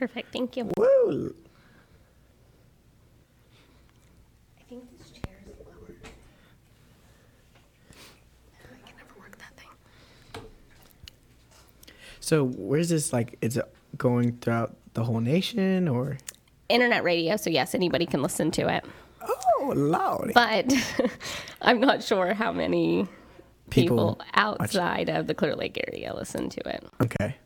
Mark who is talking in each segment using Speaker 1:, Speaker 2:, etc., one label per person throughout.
Speaker 1: Perfect. Thank you.
Speaker 2: Woo!
Speaker 1: I think this chair is lower. I can never work that thing.
Speaker 2: So where's this like? Is it going throughout the whole nation or?
Speaker 1: Internet radio, so yes, anybody can listen to it.
Speaker 2: Oh lord!
Speaker 1: But I'm not sure how many people,
Speaker 2: watch-
Speaker 1: outside of the Clear Lake area listen to it.
Speaker 2: Okay. Okay.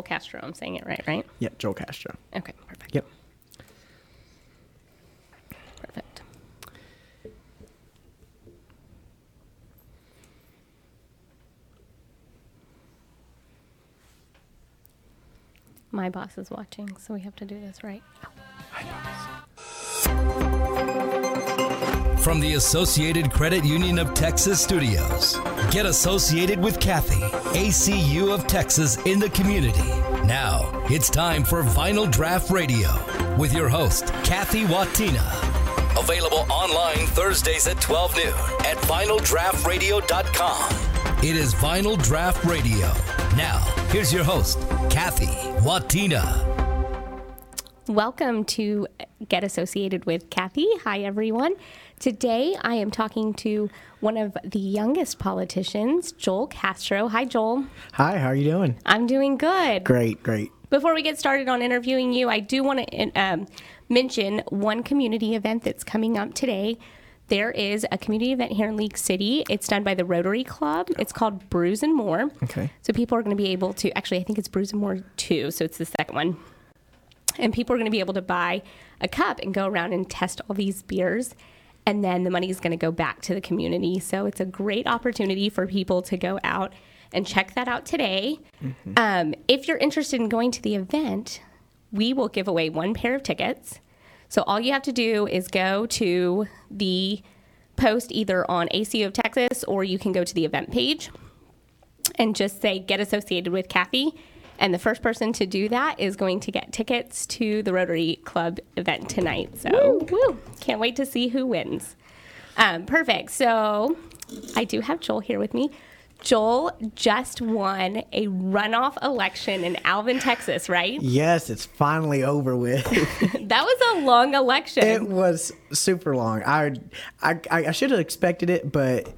Speaker 1: Joel Castro, I'm saying it right, right?
Speaker 2: Yep, Joel Castro.
Speaker 1: Okay, perfect.
Speaker 2: Yep.
Speaker 1: Perfect. My boss is watching, so we have to do this right.
Speaker 3: From the Associated Credit Union of Texas studios, get associated with Cathie, ACU of Texas in the community. Now, it's time for Vinyl Draft Radio with your host, Cathie Watina. Available online Thursdays at 12 noon at vinyldraftradio.com. It is Vinyl Draft Radio. Now, here's your host, Cathie Watina.
Speaker 1: Welcome to Get Associated with Cathie. Hi, everyone. Today I am talking to one of the youngest politicians, Joel Castro. Hi, Joel.
Speaker 2: Hi, how are you doing?
Speaker 1: I'm doing good.
Speaker 2: Great, great.
Speaker 1: Before we get started on interviewing you, I do want to um, mention one community event that's coming up today. There is a community event here in League City. It's done by the Rotary Club. It's called Brews and More.
Speaker 2: Okay.
Speaker 1: So people are going to be able to, actually, I think it's Brews and More 2, so it's the second one. And people are going to be able to buy a cup and go around and test all these beers. And then the money is going to go back to the community. So it's a great opportunity for people to go out and check that out today. Um, if you're interested in going to the event, we will give away one pair of tickets. So all you have to do is go to the post either on ACU of Texas or you can go to the event page and just say get associated with Cathie. And the first person to do that is going to get tickets to the Rotary Club event tonight. So, woo, can't wait to see who wins. Um, perfect. So, I do have Joel here with me. Joel just won a runoff election in Alvin, Texas, right?
Speaker 2: Yes, it's finally over with.
Speaker 1: That was a long election.
Speaker 2: it was super long. I, I, I should have expected it, but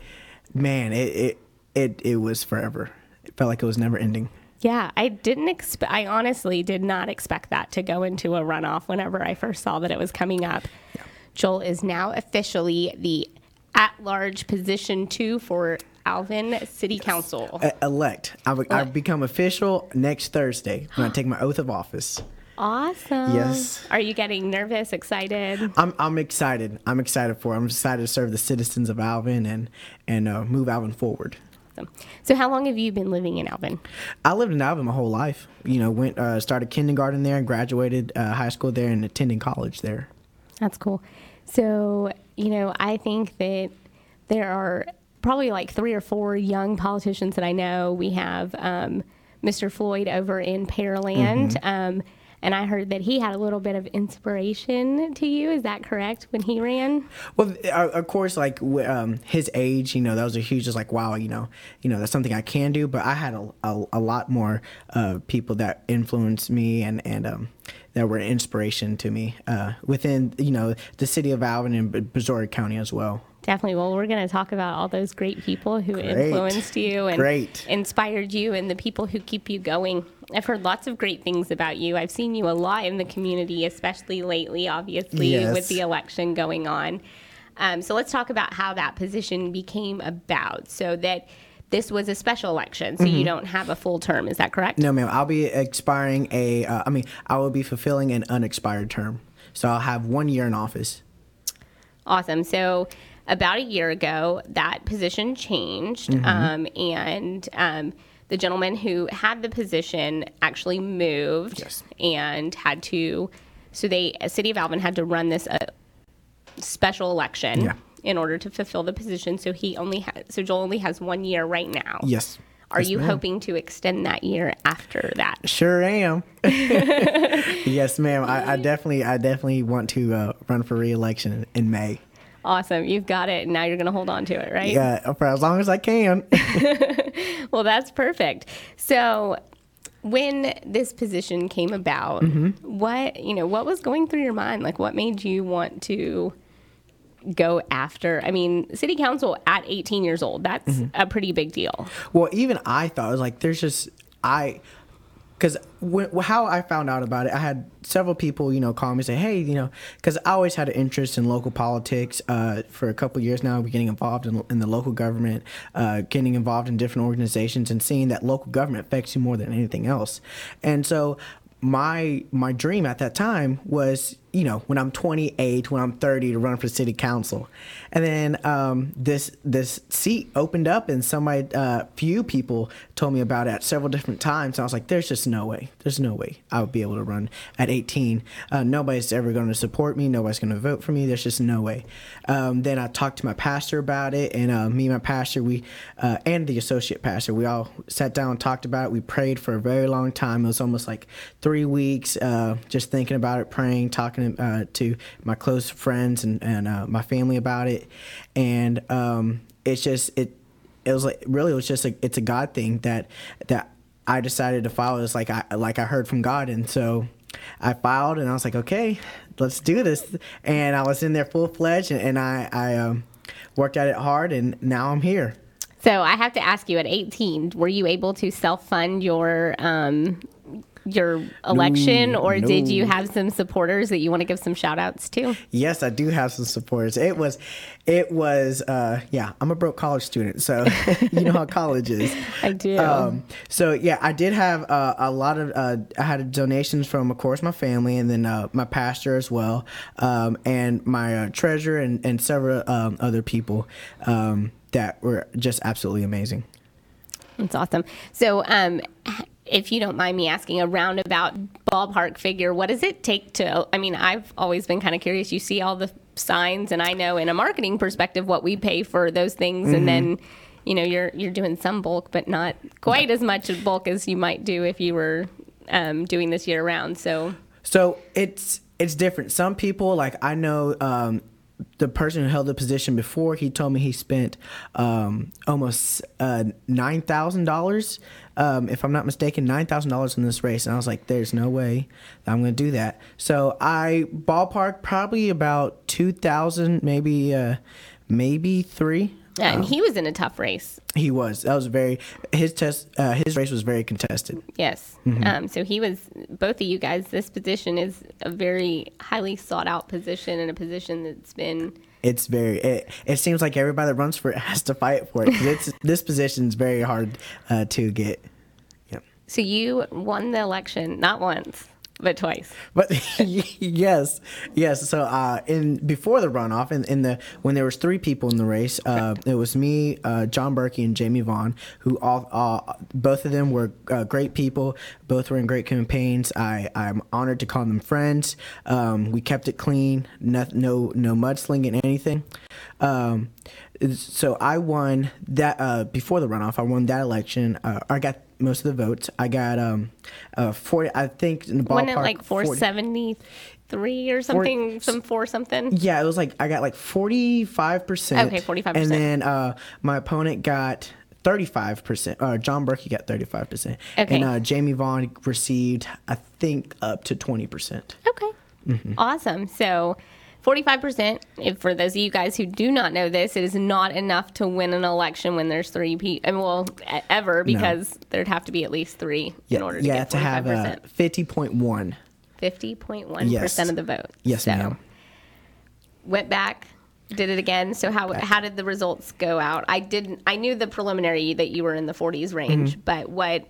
Speaker 2: man, it, it, it, it was forever. It felt like it was never ending.
Speaker 1: Yeah, I didn't expect. I honestly did not expect that to go into a runoff. Whenever I first saw that it was coming up, Joel is now officially the at-large position two for Alvin City Council.
Speaker 2: E- elect. I, I become official next Thursday when I take my oath of office.
Speaker 1: Awesome.
Speaker 2: Yes.
Speaker 1: Are you getting nervous? Excited?
Speaker 2: I'm I'm excited. I'm excited for. It. I'm excited to serve the citizens of Alvin and and uh, move Alvin forward.
Speaker 1: Awesome. So, how long have you been living in Alvin?
Speaker 2: I lived in Alvin my whole life. You know, went uh, started kindergarten there, and graduated uh, high school there, and attending college there.
Speaker 1: That's cool. So, you know, I think that there are probably like three or four young politicians that I know. We have um, Mr. Floyd over in Pearland. Um, and I heard that he had a little bit of inspiration to you. Is that correct when he ran?
Speaker 2: Well, uh, of course, like um, his age, you know, that was a huge, just like wow, you know, you know, that's something I can do. But I had a, a, a lot more uh, people that influenced me and and um, that were inspiration to me uh, within, you know, the city of Alvin and Brazoria County as well.
Speaker 1: Definitely. Well, we're going to talk about all those great people who
Speaker 2: Great.
Speaker 1: influenced you and
Speaker 2: Great.
Speaker 1: inspired you and the people who keep you going. I've heard lots of great things about you. I've seen you a lot in the community, especially lately, obviously,
Speaker 2: Yes.
Speaker 1: with the election going on. Um, so let's talk about how that position became about so that this was a special election, so you don't have a full term. Is that correct?
Speaker 2: Mm-hmm. No, ma'am. I'll be expiring a. Uh, I mean, I will be fulfilling an unexpired term, so I'll have one year in office.
Speaker 1: Awesome. So, about a year ago, that position changed,
Speaker 2: Mm-hmm.
Speaker 1: um, and um, the gentleman who had the position actually moved
Speaker 2: Yes.
Speaker 1: and had to. So, they, City of Alvin, had to run this uh, special election
Speaker 2: Yeah.
Speaker 1: in order to fulfill the position. So he only has. So Joel only has one year right now.
Speaker 2: Yes.
Speaker 1: Are
Speaker 2: Yes,
Speaker 1: you
Speaker 2: ma'am.
Speaker 1: hoping to extend that year after that?
Speaker 2: Sure am. yes, ma'am. I, I definitely, I definitely want to uh, run for reelection in May.
Speaker 1: Awesome. You've got it. And now you're going to hold on to it, right?
Speaker 2: Yeah, for as long as I can.
Speaker 1: Well, that's perfect. So, when this position came about,
Speaker 2: Mm-hmm.
Speaker 1: what, you know, what was going through your mind? Like what made you want to go after? I mean, city council at 18 years old, that's
Speaker 2: Mm-hmm.
Speaker 1: a pretty big deal.
Speaker 2: Well, even I thought I was like, there's just I, because how I found out about it, I had several people, you know, call me and say, hey, you know, because I always had an interest in local politics. Uh, for a couple years now, getting involved in, in the local government, uh, getting involved in different organizations, and seeing that local government affects you more than anything else. And so my my dream at that time was you know when I'm 28 when I'm 30 to run for city council. And then um, this this seat opened up and somebody uh, few people told me about it at several different times. And I was like there's just no way. There's no way I would be able to run at 18 uh, nobody's ever going to support me. Nobody's going to vote for me. There's just no way. Um, then I talked to my pastor about it and uh, me and my pastor we uh, and the associate pastor we all sat down and talked about it. We prayed for a very long time. It was almost like three weeks uh, just thinking about it praying talking uh, to my close friends and, and uh, my family about it. And um, it's just it it was like really it was just a it's a God thing that that I decided to follow. It's like I like I heard from God. And so I filed and I was like okay let's do this. And I was in there full fledged and, and I I um, worked at it hard and now I'm here.
Speaker 1: So I have to ask you at 18, were you able to self fund your um, your election, or did you have some supporters that you want to give some shout outs to?
Speaker 2: Yes, I do have some supporters. It was, it was, uh, yeah. I'm a broke college student, so you know how college is.
Speaker 1: I do.
Speaker 2: Um, so yeah, I did have uh, a lot of. Uh, I had donations from, of course, my family, and then uh, my pastor as well, um, and my uh, treasurer, and, and several um, other people um, that were just absolutely amazing.
Speaker 1: That's awesome. So, um, if you don't mind me asking, a roundabout ballpark figure, what does it take to? I mean, I've always been kind of curious. You see all the signs, and I know in a marketing perspective what we pay for those things, and then. You know, you're you're doing some bulk, but not quite as much bulk as you might do if you were um, doing this year round. So,
Speaker 2: So it's it's different. Some people like I know um, the person who held the position before. He told me he spent um, almost uh, nine thousand dollars, um, if I'm not mistaken, nine thousand dollars in this race. And I was like, "There's no way I'm going to do that." So I ballpark probably about two thousand, maybe uh, maybe three.
Speaker 1: Yeah, and he was in a tough race.
Speaker 2: He was. That was very. His test. Uh, his race was very contested.
Speaker 1: Yes.
Speaker 2: Mm-hmm.
Speaker 1: Um, so he was, both of you guys, this position is a very highly sought out position and a position that's been,
Speaker 2: it's very it, it seems like everybody that runs for it has to fight for it it's this position is very hard uh, to get yep
Speaker 1: so you won the election not once, but twice.
Speaker 2: but yes yes. So uh in before the runoff in, in the when there was three people in the race uh it was me uh john berkey and jamie vaughn who all uh, both of them were uh, great people. Both were in great campaigns. I i'm honored to call them friends. Um we kept it clean. No no no mudslinging anything. Um so I won that uh, before the runoff. I won that election. Uh, I got most of the votes. I got um, uh, forty. I think in the ballpark.
Speaker 1: Wasn't it like 473 or something? some four something?
Speaker 2: Yeah, it was like I got like forty five percent.
Speaker 1: Okay, 45%.
Speaker 2: And then uh, my opponent got. 35%. Uh, John Berkey got 35%.
Speaker 1: Okay.
Speaker 2: And uh, Jamie Vaughn received, I think, up to 20%.
Speaker 1: Okay.
Speaker 2: Mm-hmm.
Speaker 1: Awesome. So 45%, if for those of you guys who do not know this, it is not enough to win an election when there's three people. And well, ever, because there'd have to be at least three
Speaker 2: Yeah,
Speaker 1: in order to
Speaker 2: yeah,
Speaker 1: get
Speaker 2: to have
Speaker 1: 45%.
Speaker 2: uh, 50.1.
Speaker 1: 50.1%
Speaker 2: Yes.
Speaker 1: of the vote.
Speaker 2: Yes,
Speaker 1: so,
Speaker 2: ma'am.
Speaker 1: Went back, did it again. So how how did the results go out? I didn't. I knew the preliminary that you were in the 40s range,
Speaker 2: Mm-hmm.
Speaker 1: but what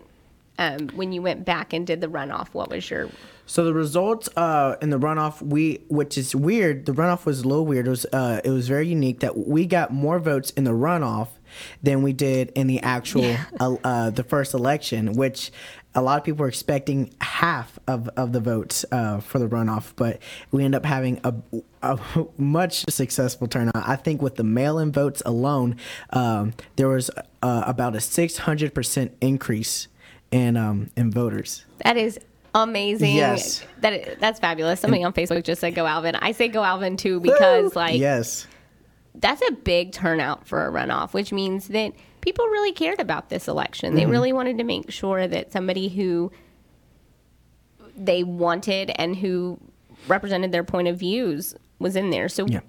Speaker 1: um, when you went back and did the runoff, what was your
Speaker 2: So the results uh, in the runoff, we which is weird. The runoff was a little weird. It was uh, it was very unique that we got more votes in the runoff than we did in the actual uh, uh, the first election, which a lot of people were expecting half of, of the votes uh, for the runoff, but we end up having a, a much successful turnout. I think with the mail-in votes alone, um, there was uh, about a 600% increase in um, in voters.
Speaker 1: That is amazing.
Speaker 2: Yes.
Speaker 1: That that's fabulous. Somebody on Facebook just said go Alvin. I say go Alvin too because like
Speaker 2: yes,
Speaker 1: that's a big turnout for a runoff, which means that people really cared about this election. They really wanted to make sure that somebody who they wanted and who represented their point of views was in there. So
Speaker 2: yeah.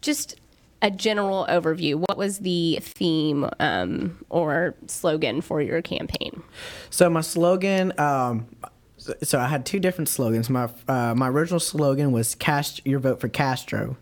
Speaker 1: just a general overview. What was the theme um, or slogan for your campaign?
Speaker 2: So my slogan, um, so- I had two different slogans. My uh, my original slogan was "Cast your vote for Castro,"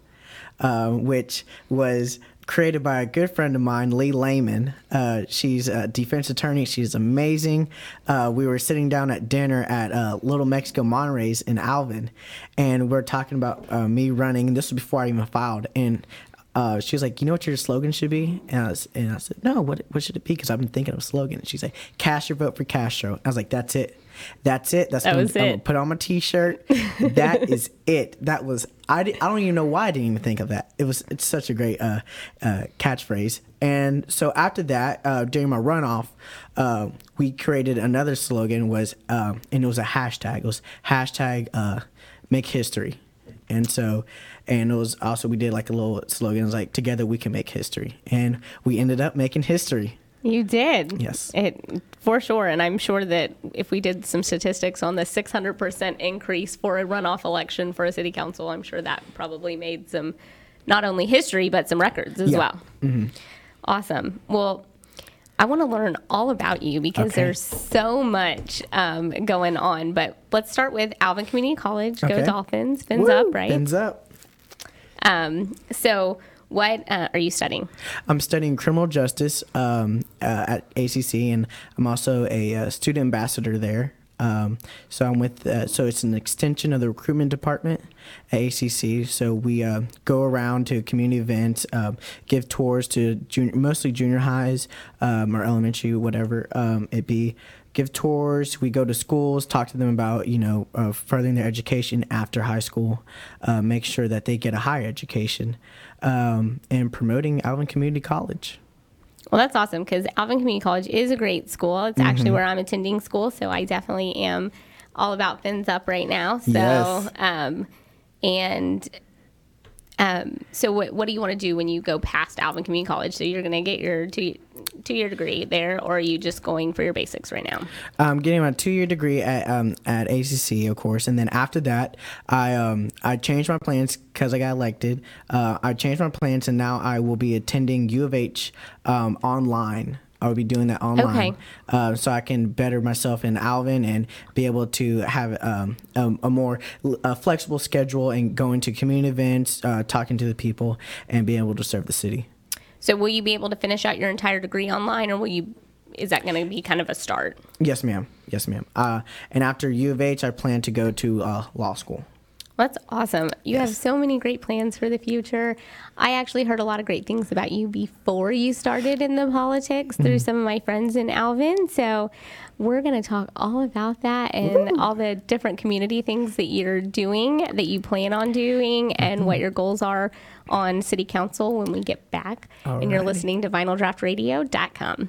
Speaker 2: uh, which was created by a good friend of mine, Lee Lehman. Uh, she's a defense attorney. She's amazing. Uh, we were sitting down at dinner at uh, Little Mexico Monterey's in Alvin, and we're talking about uh, me running. This was before I even filed, and uh, she was like, "You know what your slogan should be?" And I, was, and I said, "No, what what should it be?" Because I've been thinking of a slogan. And she's like, "Cast your vote for Castro." I was like, "That's it. That's it. That's
Speaker 1: That
Speaker 2: gonna,
Speaker 1: was
Speaker 2: I'm gonna put on my T-shirt. that is it. That was I. I don't even know why I didn't even think of that. It was it's such a great uh, uh, catchphrase. And so after that, uh, during my runoff, uh, we created another slogan was um, and it was a hashtag. It was hashtag uh, make history. And so, and it was also we did like a little slogan. It was like together we can make history, and we ended up making history.
Speaker 1: You did.
Speaker 2: Yes.
Speaker 1: It for sure. And I'm sure that if we did some statistics on the 600% increase for a runoff election for a city council, I'm sure that probably made some not only history but some records as
Speaker 2: Yeah.
Speaker 1: well. Awesome. Well, I want to learn all about you because
Speaker 2: Okay.
Speaker 1: there's so much um, going on. But let's start with Alvin Community College. Go
Speaker 2: Okay.
Speaker 1: Dolphins. Fins
Speaker 2: Woo!
Speaker 1: up, right?
Speaker 2: Fins up.
Speaker 1: Um, so, what uh, are you studying?
Speaker 2: I'm studying criminal justice um, uh, at ACC, and I'm also a, uh student ambassador there. Um, so I'm with. Uh, so it's an extension of the recruitment department at ACC. So we uh, go around to community events, um, give tours to junior, mostly junior highs um, or elementary, whatever um, it be. Give tours. We go to schools, talk to them about you know uh, furthering their education after high school, uh, make sure that they get a higher education, um, and promoting Alvin Community College.
Speaker 1: Well, that's awesome because Alvin Community College is a great school. It's
Speaker 2: Mm-hmm.
Speaker 1: actually where I'm attending school, so I definitely am all about fins up right now. So,
Speaker 2: Yes.
Speaker 1: um, and um, so what what do you want to do when you go past Alvin Community College? So you're going to get your two two year degree there, or are you just going for your basics right now?
Speaker 2: I'm getting my two year degree at um, at ACC, of course, and then after that, I um I changed my plans because I got elected. Uh, I changed my plans, and now I will be attending U of H um, online. I will be doing that online,
Speaker 1: Okay.
Speaker 2: uh, so I can better myself in Alvin and be able to have um, a, a more a flexible schedule and going to community events, uh, talking to the people, and being able to serve the city.
Speaker 1: So will you be able to finish out your entire degree online, or will you? Is that going to be kind of a start?
Speaker 2: Yes, ma'am. Yes, ma'am. Uh, and after U of H, I plan to go to uh, law school.
Speaker 1: That's awesome. You have so many great plans for the future. I actually heard a lot of great things about you before you started in the politics through mm-hmm. some of my friends in Alvin. So we're going to talk all about that and all the different community things that you're doing, that you plan on doing, and what mm-hmm. your goals are on city council when we get back. And you're listening to vinyldraftradio.com.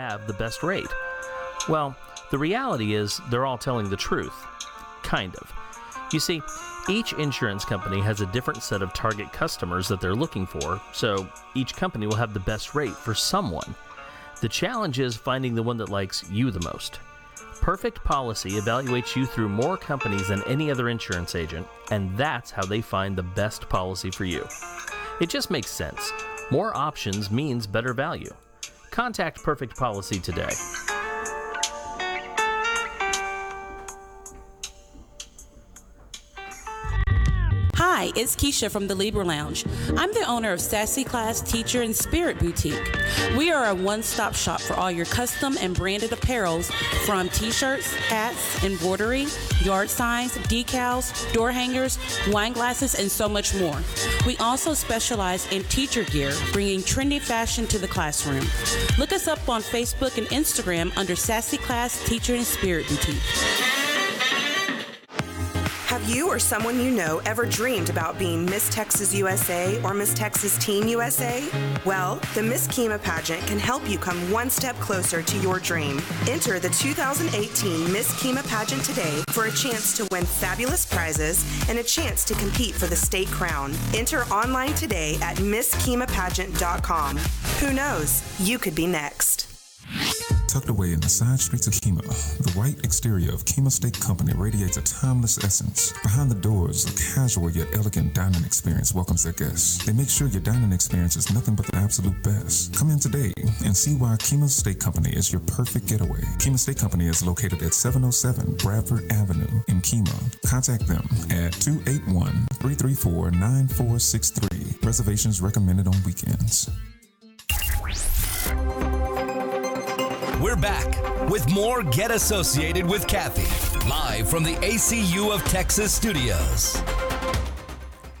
Speaker 4: have the best rate. Well, the reality is they're all telling the truth. Kind of. You see, each insurance company has a different set of target customers that they're looking for, so each company will have the best rate for someone. The challenge is finding the one that likes you the most. Perfect Policy evaluates you through more companies than any other insurance agent, and that's how they find the best policy for you. It just makes sense. More options means better value. Contact Perfect Policy today.
Speaker 5: Hi, it's Keisha from the Libra Lounge. I'm the owner of Sassy Class Teacher and Spirit Boutique. We are a one stop shop for all your custom and branded apparels from t shirts, hats, embroidery, yard signs, decals, door hangers, wine glasses, and so much more. We also specialize in teacher gear, bringing trendy fashion to the classroom. Look us up on Facebook and Instagram under Sassy Class Teacher and Spirit Boutique.
Speaker 6: Have you or someone you know ever dreamed about being Miss Texas USA or Miss Texas Teen USA? Well, the Miss Kemah pageant can help you come one step closer to your dream. Enter the 2018 Miss Kemah pageant today for a chance to win fabulous prizes and a chance to compete for the state crown. Enter online today at misskemahpageant.com. Who knows? You could be next.
Speaker 7: Tucked away in the side streets of Kemah, the white exterior of Kemah Steak Company radiates a timeless essence. Behind the doors, a casual yet elegant dining experience welcomes their guests. They make sure your dining experience is nothing but the absolute best. Come in today and see why Kemah Steak Company is your perfect getaway. Kemah Steak Company is located at 707 Bradford Avenue in Kemah. Contact them at 281 334 9463. Reservations recommended on weekends.
Speaker 3: We're back with more Get Associated with Cathie, live from the ACU of Texas studios.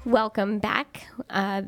Speaker 1: Welcome back. Uh,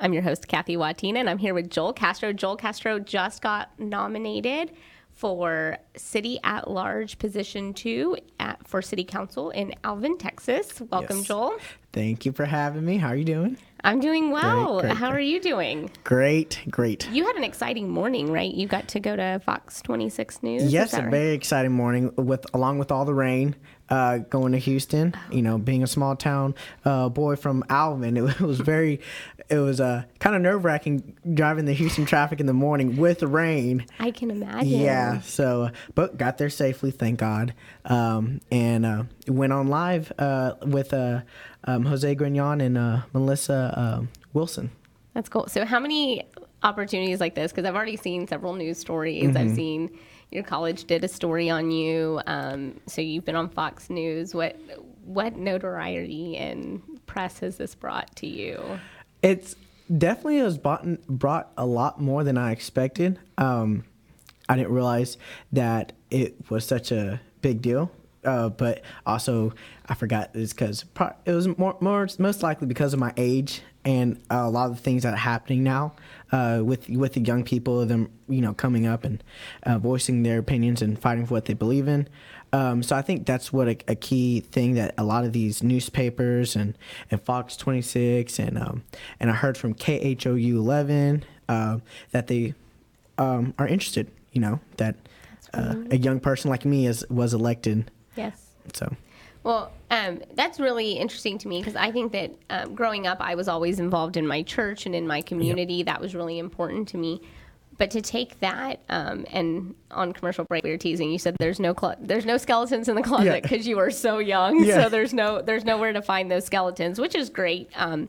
Speaker 1: I'm your host, Cathie Watina, and I'm here with Joel Castro. Joel Castro just got nominated for City at Large Position 2 at, for City Council in Alvin, Texas. Welcome,
Speaker 2: Yes.
Speaker 1: Joel.
Speaker 2: Thank you for having me. How are you doing?
Speaker 1: I'm doing well.
Speaker 2: great,
Speaker 1: How
Speaker 2: great.
Speaker 1: are you doing?
Speaker 2: Great, great.
Speaker 1: You had an exciting morning, right? You got to go to Fox 26 News.
Speaker 2: Yes, a
Speaker 1: right?
Speaker 2: very exciting morning with along with all the rain. Uh, going to Houston, you know, being a small town uh, boy from Alvin, it, was very, it was uh, kind of nerve wracking driving the Houston traffic in the morning with rain.
Speaker 1: I can imagine.
Speaker 2: Yeah, so but got there safely, thank God, um, and uh, went on live uh, with uh, um, Jose Grinan and uh, Melissa uh, Wilson.
Speaker 1: That's cool. So, how many opportunities like this? Because I've already seen several news stories. I've seen your college did a story on you. Um, so you've been on Fox News. What what notoriety and press has this brought to you?
Speaker 2: It's definitely has brought, brought a lot more than I expected. Um, I didn't realize that it was such a big deal. Uh, but also, I forgot it's because it was more, more most likely because of my age and a lot of the things that are happening now uh, with with the young people, them you know coming up and uh, voicing their opinions and fighting for what they believe in. Um, so I think that's what a, a key thing that a lot of these newspapers and, and Fox 26 and um, and I heard from KHOU 11 uh, that they um, are interested. You know that uh, a young person like me is was elected.
Speaker 1: Yes.
Speaker 2: So
Speaker 1: Well, um, that's really interesting to me because I think that um, growing up, I was always involved in my church and in my community. That was really important to me. But to take that um, and on commercial break, we were teasing. You said there's no clo- there's no skeletons in the closet
Speaker 2: Yeah.
Speaker 1: because you were so young.
Speaker 2: Yeah.
Speaker 1: So there's no there's nowhere to find those skeletons, which is great. Um,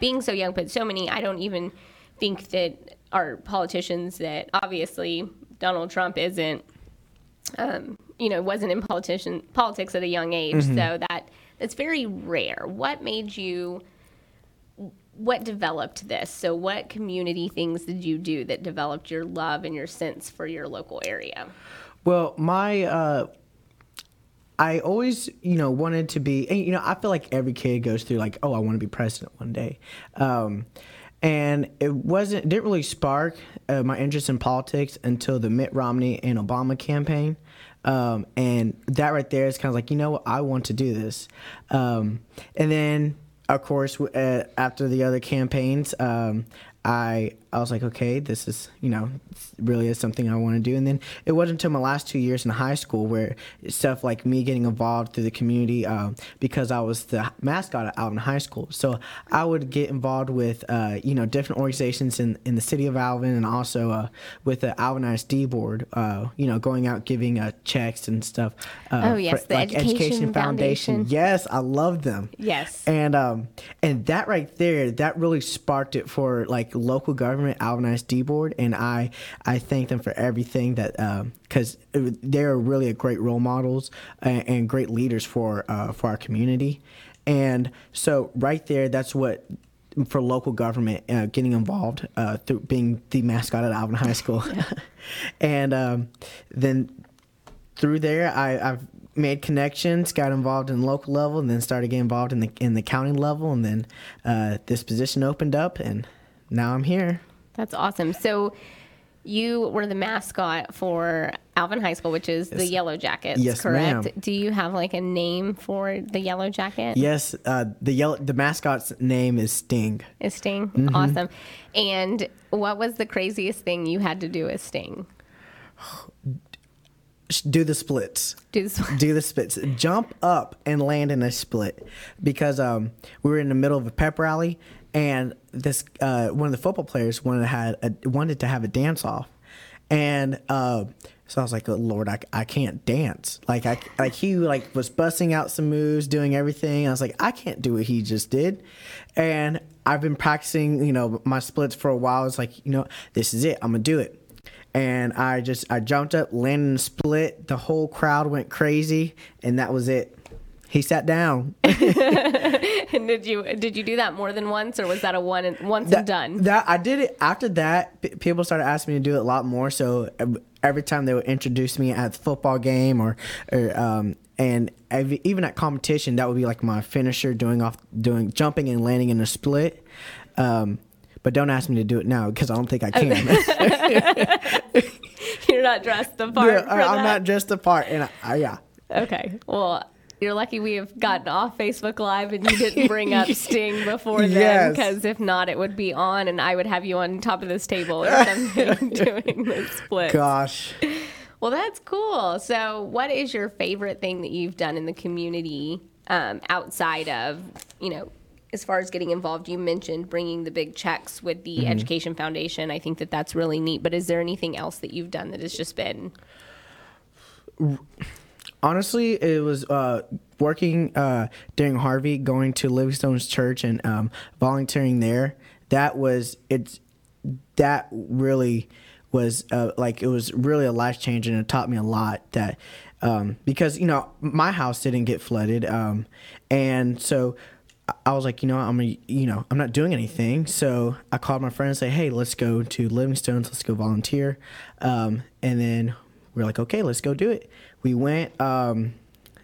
Speaker 1: being so young, but so many, I don't even think that our politicians that obviously Donald Trump isn't um, you know, wasn't in politician politics at a young age.
Speaker 2: Mm-hmm.
Speaker 1: So that that's very rare. What made you? What developed this? So, what community things did you do that developed your love and your sense for your local area?
Speaker 2: Well, my uh, I always, you know, wanted to be. And, you know, I feel like every kid goes through like, oh, I want to be president one day. Um, and it wasn't didn't really spark uh, my interest in politics until the Mitt Romney and Obama campaign. Um, and that right there is kind of like, you know what, I want to do this. Um, and then, of course, uh, after the other campaigns, um, I I was like, okay, this is you know really is something I want to do. And then it wasn't until my last two years in high school where stuff like me getting involved through the community um, because I was the mascot out in high school. So I would get involved with uh, you know different organizations in, in the city of Alvin and also uh, with the Alvin ISD board. Uh, you know, going out giving uh, checks and stuff. Uh,
Speaker 1: Oh, yes, the Education Foundation.
Speaker 2: Yes, I love them.
Speaker 1: Yes.
Speaker 2: And um and that right there, that really sparked it for like local government, Alvin D board, and I I thank them for everything that because they're really a great role models and, and great leaders for uh, for our community, and so right there, that's what for local government uh, getting involved uh, through being the mascot at Alvin High School, and um, then through there, I, I've made connections, got involved in local level, and then started getting involved in the in the county level, and then uh, this position opened up, and now I'm here.
Speaker 1: That's awesome. So you were the mascot for Alvin High School, which is the Yellow Jackets,
Speaker 2: Yes,
Speaker 1: correct?
Speaker 2: ma'am.
Speaker 1: Do you have like a name for the Yellow Jacket?
Speaker 2: Yes, uh, the yellow the mascot's name is Sting.
Speaker 1: Is Sting
Speaker 2: Mm-hmm.
Speaker 1: awesome? And what was the craziest thing you had to do with Sting?
Speaker 2: Do the splits.
Speaker 1: Do this.
Speaker 2: do the splits, jump up and land in a split, because um, we were in the middle of a pep rally, and this uh, one of the football players wanted to had a, wanted to have a dance off, and uh, so I was like, oh, Lord, I, I can't dance. Like I like he like was busting out some moves, doing everything. I was like, I can't do what he just did, and I've been practicing, you know, my splits for a while. It's like, you know, this is it. I'm gonna do it and I just I jumped up, landed in a split. The whole crowd went crazy, and that was it. He sat down.
Speaker 1: And did you did you do that more than once, or was that a one and once and done?
Speaker 2: That I did it after that. p- People started asking me to do it a lot more. So every time they would introduce me at the football game or, or um, and ev- even at competition, that would be like my finisher, doing off, doing jumping and landing in a split. Um, but don't ask me to do it now because I don't think I can.
Speaker 1: You're not dressed the part.
Speaker 2: Yeah, I'm
Speaker 1: that?
Speaker 2: not dressed the part, and I, I, yeah.
Speaker 1: Okay. Well, you're lucky we have gotten off Facebook Live and you didn't bring up Sting before then, because if not, it would be on, and I would have you on top of this table or something doing the split.
Speaker 2: Gosh.
Speaker 1: Well, that's cool. So, what is your favorite thing that you've done in the community um, outside of, you know, as far as getting involved? You mentioned bringing the big checks with the Education Foundation. I think that that's really neat. But is there anything else that you've done that has just been
Speaker 2: honestly, it was uh, working uh, during Harvey, going to Living Stones church and um, volunteering there. That was it's that really was uh, like it was really a life changer and it taught me a lot that um, because you know my house didn't get flooded um, and so I- was like, you know, I'm you know, I'm not doing anything. So I called my friend and say, hey, let's go to Living Stones, let's go volunteer. Um, and then we are like, okay, let's go do it. We went, um,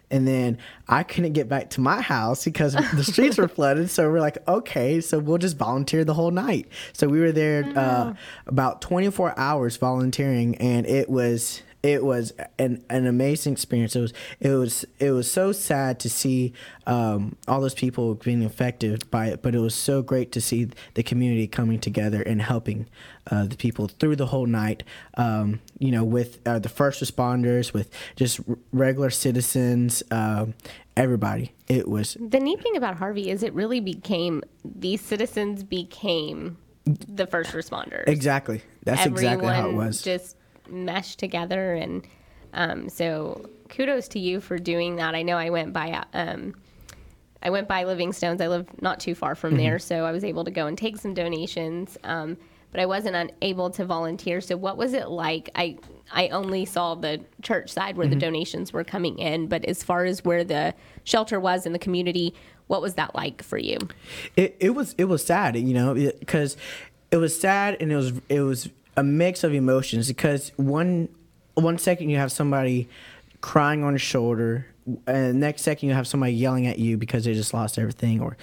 Speaker 2: and then I couldn't get back to my house because the streets were flooded. So we're like, okay, so we'll just volunteer the whole night. So we were there uh, about 24 hours volunteering, and it was it was an, an amazing experience. It was it was it was so sad to see um, all those people being affected by it, but it was so great to see the community coming together and helping uh, the people through the whole night. Um, you know, with uh, the first responders, with just r- regular citizens, um, everybody. It was
Speaker 1: The neat thing about Harvey is it really became these citizens became the first responders.
Speaker 2: exactly that's exactly how it was.
Speaker 1: Just meshed together, and um, so kudos to you for doing that. I know I went by. Um, I went by Living Stones. I live not too far from there, so I was able to go and take some donations. Um, but I wasn't unable to volunteer. So what was it like? I I only saw the church side where the donations were coming in, but as far as where the shelter was in the community, what was that like for you?
Speaker 2: it, it was it was sad you know because it, was sad and it was it was a mix of emotions because one one second you have somebody crying on your shoulder and next second you have somebody yelling at you because they just lost everything or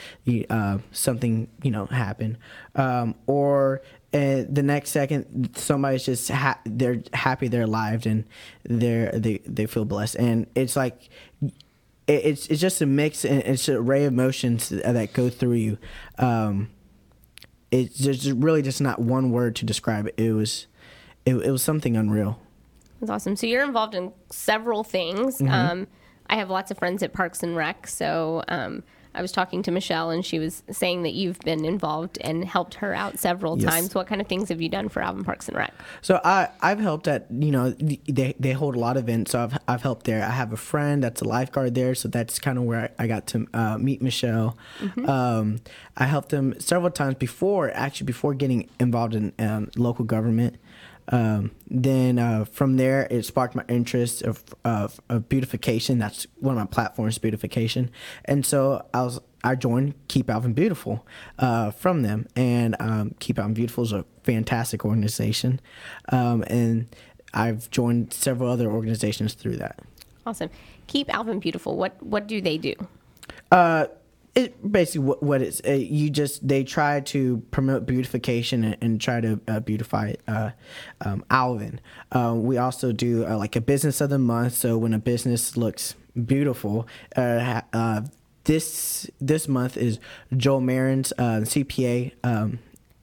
Speaker 2: uh, something you know happened. Um, or uh, the next second somebody's just ha- they're happy they're alive and they're they, they feel blessed. And it's like it- it's it's just a mix and it's an array of emotions that go through you. Um, it's just really just not one word to describe it. It was it, it was something unreal.
Speaker 1: That's awesome. So you're involved in several things.
Speaker 2: Mm-hmm.
Speaker 1: Um, I have lots of friends at Parks and Rec. So um, I was talking to Michelle, and she was saying that you've been involved and helped her out several
Speaker 2: Yes.
Speaker 1: times. What kind of things have you done for Alvin Parks and Rec?
Speaker 2: So I I've helped at you know they they hold a lot of events. So I've I've helped there. I have a friend that's a lifeguard there. So that's kind of where I, I got to uh, meet Michelle. Um, I helped them several times before actually before getting involved in um, local government. Um, then uh, from there, it sparked my interest of, of of beautification. That's one of my platforms, beautification. And so I was I joined Keep Alvin Beautiful uh, from them, and um, Keep Alvin Beautiful is a fantastic organization, um, and I've joined several other organizations through that.
Speaker 1: Awesome. Keep Alvin Beautiful. What what do they do?
Speaker 2: Uh, it basically what, what it's uh, you just they try to promote beautification and, and try to uh, beautify uh, um, Alvin. Uh, we also do uh, like a business of the month. So when a business looks beautiful, uh, uh, this this month is Joel Marin's uh, CPA. Um,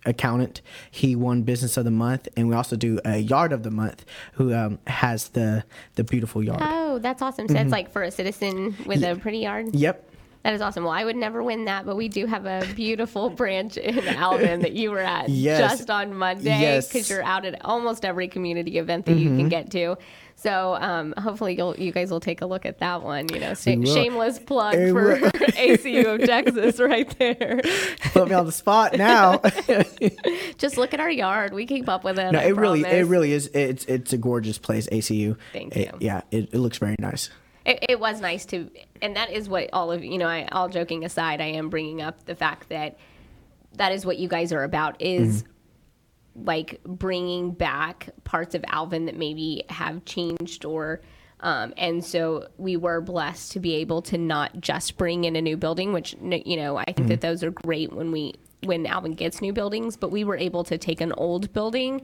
Speaker 2: accountant he won business of the month and we also do a yard of the month who um, has the the beautiful yard
Speaker 1: Oh, that's awesome. So it's like for a citizen with a pretty yard.
Speaker 2: yep
Speaker 1: That is awesome. Well, I would never win that, but we do have a beautiful branch in Alvin that you were at
Speaker 2: Yes.
Speaker 1: just on Monday
Speaker 2: Yes.
Speaker 1: because you're out at almost every community event that you can get to. So um, hopefully you'll you guys will take a look at that one. You know, sh- shameless plug for. ACU of Texas right there.
Speaker 2: put me on the spot now
Speaker 1: Just look at our yard. We keep up with it.
Speaker 2: No,
Speaker 1: I
Speaker 2: it really, it really is. It's it's a gorgeous place, ACU.
Speaker 1: Thank
Speaker 2: It-
Speaker 1: you.
Speaker 2: yeah, it, it looks very nice.
Speaker 1: It, it was nice to and that is what all of you know I, all joking aside i am bringing up the fact that that is what you guys are about is like bringing back parts of alvin that maybe have changed or um, and so we were blessed to be able to not just bring in a new building which you know i think that those are great when we when alvin gets new buildings but we were able to take an old building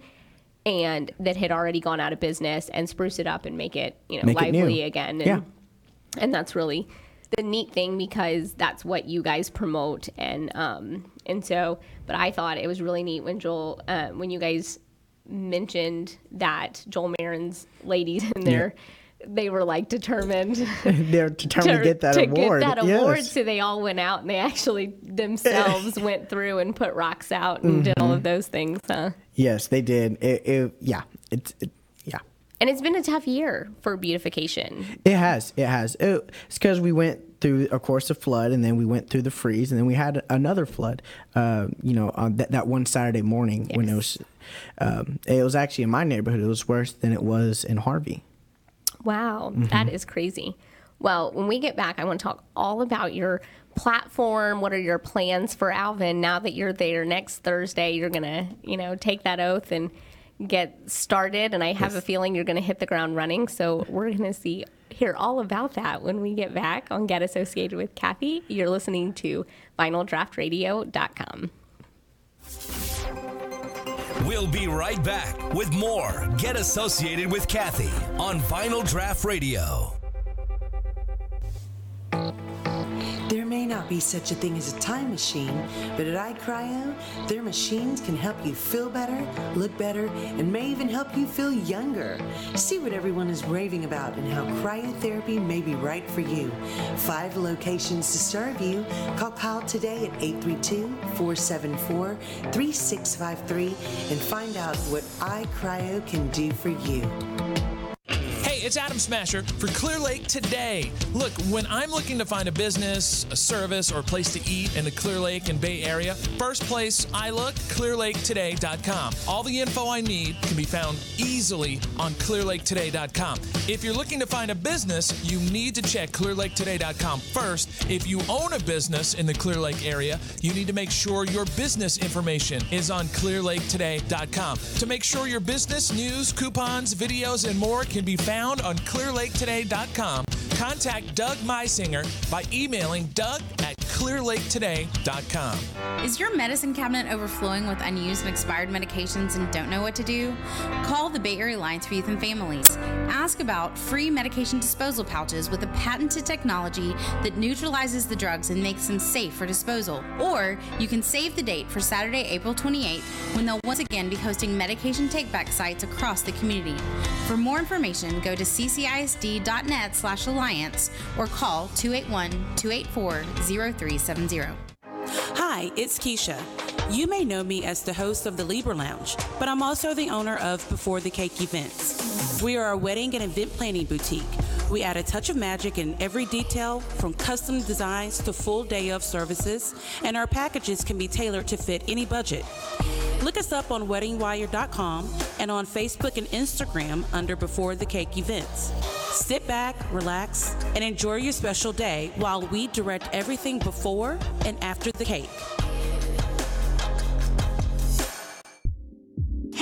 Speaker 1: and that had already gone out of business and spruce it up and make it you know
Speaker 2: Make
Speaker 1: lively again and,
Speaker 2: Yeah.
Speaker 1: and that's really the neat thing because that's what you guys promote and um and so but i thought it was really neat when joel uh, when you guys mentioned that joel marin's ladies in there they were like determined
Speaker 2: They're determined to, get that
Speaker 1: to
Speaker 2: award.
Speaker 1: get that award
Speaker 2: Yes.
Speaker 1: so they all went out and they actually themselves went through and put rocks out and did
Speaker 2: Mm-hmm.
Speaker 1: all of those things huh?
Speaker 2: Yes, they did. It, it yeah, it's it, yeah.
Speaker 1: and it's been a tough year for beautification
Speaker 2: It has. It has. It, it's because we went through, of course, a flood, and then we went through the freeze, and then we had another flood. Uh, you know, on that, that one Saturday morning when it was, um, it was actually in my neighborhood. It was worse than it was in Harvey.
Speaker 1: Wow, that is crazy. Well, when we get back, I want to talk all about your platform. What are your plans for Alvin now that you're there next Thursday? You're going to, you know, take that oath and get started. And I have a feeling you're going to hit the ground running. So we're going to see, hear all about that when we get back on Get Associated with Cathie. You're listening to VinylDraftRadio.com.
Speaker 3: We'll be right back with more Get Associated with Cathie on Vinyl Draft Radio.
Speaker 8: There may not be such a thing as a time machine, but at iCryo, their machines can help you feel better, look better, and may even help you feel younger. See what everyone is raving about and how cryotherapy may be right for you. Five locations to serve you. Call Kyle today at 832 474 3653 and find out what iCryo can do for you.
Speaker 9: It's Adam Smasher for Clear Lake today. Look, when I'm looking to find a business, a service, or a place to eat in the Clear Lake and Bay Area, first place I look, clearlaketoday.com. All the info I need can be found easily on clearlaketoday.com. If you're looking to find a business, you need to check clearlaketoday.com first. If you own a business in the Clear Lake area, you need to make sure your business information is on clearlaketoday.com. To make sure your business news, coupons, videos, and more can be on clearlaketoday.com, contact Doug Meisinger by emailing doug at clearlaketoday.com.
Speaker 10: Is your medicine cabinet overflowing with unused and expired medications and don't know what to do? Call the Bay Area Alliance for Youth and Families. Ask about free medication disposal pouches with a patented technology that neutralizes the drugs and makes them safe for disposal. Or you can save the date for Saturday, April 28th, when they'll once again be hosting medication takeback sites across the community. For more information, go to ccisd.net slash alliance or call 281-284-0370.
Speaker 5: Hi, it's Keisha. You may know me as the host of the Libra Lounge, but I'm also the owner of Before the Cake Events. We are a wedding and event planning boutique. We add a touch of magic in every detail, from custom designs to full day of services, and our packages can be tailored to fit any budget. Look us up on weddingwire.com and on Facebook and Instagram under Before the Cake Events. Sit back, relax, and enjoy your special day while we direct everything before and after the cake.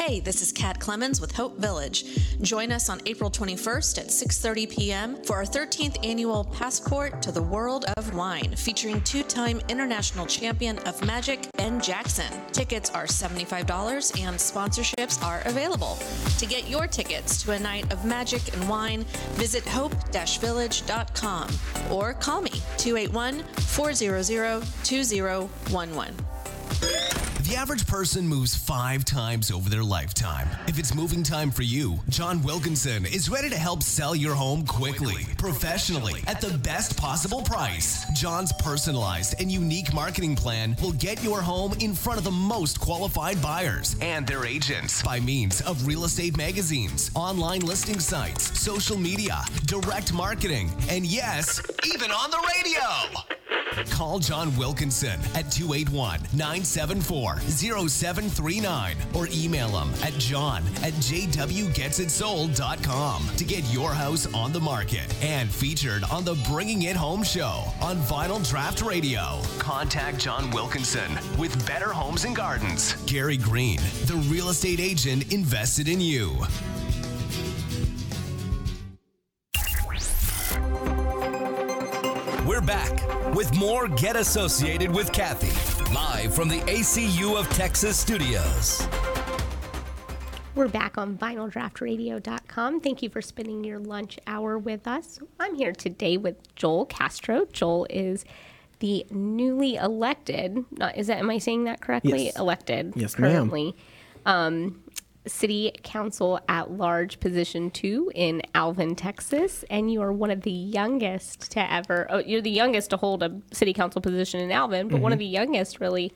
Speaker 11: Hey, this is Kat Clemens with Hope Village. Join us on April 21st at 6:30 p.m. for our 13th annual Passport to the World of Wine, featuring two-time international champion of magic Ben Jackson. Tickets are $75 and sponsorships are available. To get your tickets to a night of magic and wine, visit hope-village.com or call me 281-400-2011.
Speaker 12: The average person moves five times over their lifetime. If it's moving time for you, John Wilkinson is ready to help sell your home quickly, professionally, at the best possible price. John's personalized and unique marketing plan will get your home in front of the most qualified buyers and their agents by means of real estate magazines, online listing sites, social media, direct marketing, and yes, even on the radio. Call John Wilkinson at 281 974 0739 or email him at john at jwgetsitsold.com to get your house on the market and featured on the Bringing It Home show on Vinyl Draft Radio. Contact John Wilkinson with Better Homes and Gardens. Gary Green, the real estate agent invested in you.
Speaker 3: We're back with more Get Associated with Cathie, live from the ACU of Texas studios.
Speaker 1: We're back on vinyldraftradio.com. Thank you for spending your lunch hour with us. I'm here today with Joel Castro. Joel is the newly elected, not is that am I saying that correctly?
Speaker 2: Yes.
Speaker 1: Elected
Speaker 2: Yes, ma'am.
Speaker 1: currently. Um, city council at large position 2 in Alvin, Texas, and you are one of the youngest to ever oh, you're the youngest to hold a city council position in Alvin, but one of
Speaker 2: Mhm.
Speaker 1: the youngest really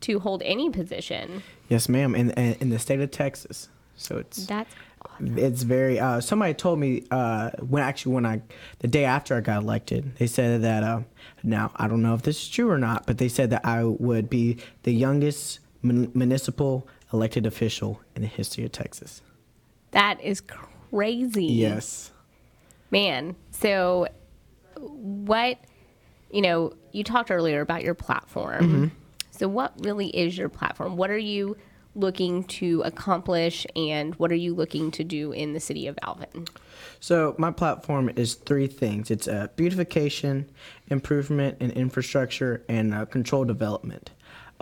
Speaker 1: to hold any position.
Speaker 2: Yes, ma'am. In, in in the state of Texas, so it's
Speaker 1: That's
Speaker 2: it's very. Uh, somebody told me uh, when actually when I the day after I got elected, they said that. Uh, now I don't know if this is true or not, but they said that I would be the youngest mun- municipal elected official in the history of Texas.
Speaker 1: That is crazy.
Speaker 2: Yes.
Speaker 1: Man. So, what, you know, you talked earlier about your platform.
Speaker 2: Mhm.
Speaker 1: So, what really is your platform? What are you looking to accomplish and what are you looking to do in the city of Alvin?
Speaker 2: So my platform is three things. It's uh, beautification, improvement in infrastructure, and uh, control development.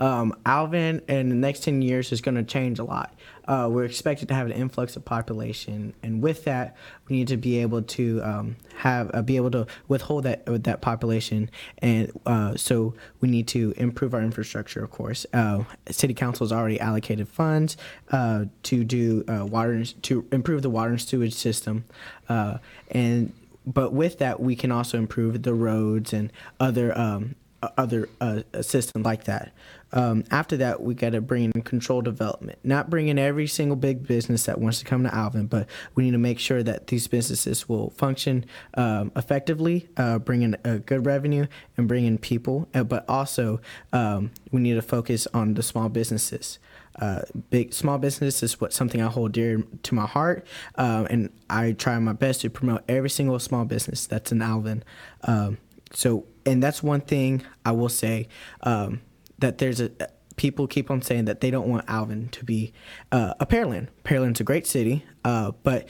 Speaker 2: Um, Alvin in the next 10 years is going to change a lot. Uh, we're expected to have an influx of population, and with that, we need to be able to um, have uh, be able to withhold that with that population, and uh, so we need to improve our infrastructure. Of course, uh, City Council has already allocated funds uh, to do uh, water to improve the water and sewage system, uh, and but with that, we can also improve the roads and other um, other uh, systems like that. Um, after that, we got to bring in control development. Not bring in every single big business that wants to come to Alvin, but we need to make sure that these businesses will function um, effectively, uh, bring in a good revenue, and bring in people. Uh, but also, um, we need to focus on the small businesses. Uh, big small business is what something I hold dear to my heart, um, and I try my best to promote every single small business that's in Alvin. Um, so, and that's one thing I will say um, that there's a people keep on saying that they don't want Alvin to be uh, a Pearland. Pearland's a great city, uh, but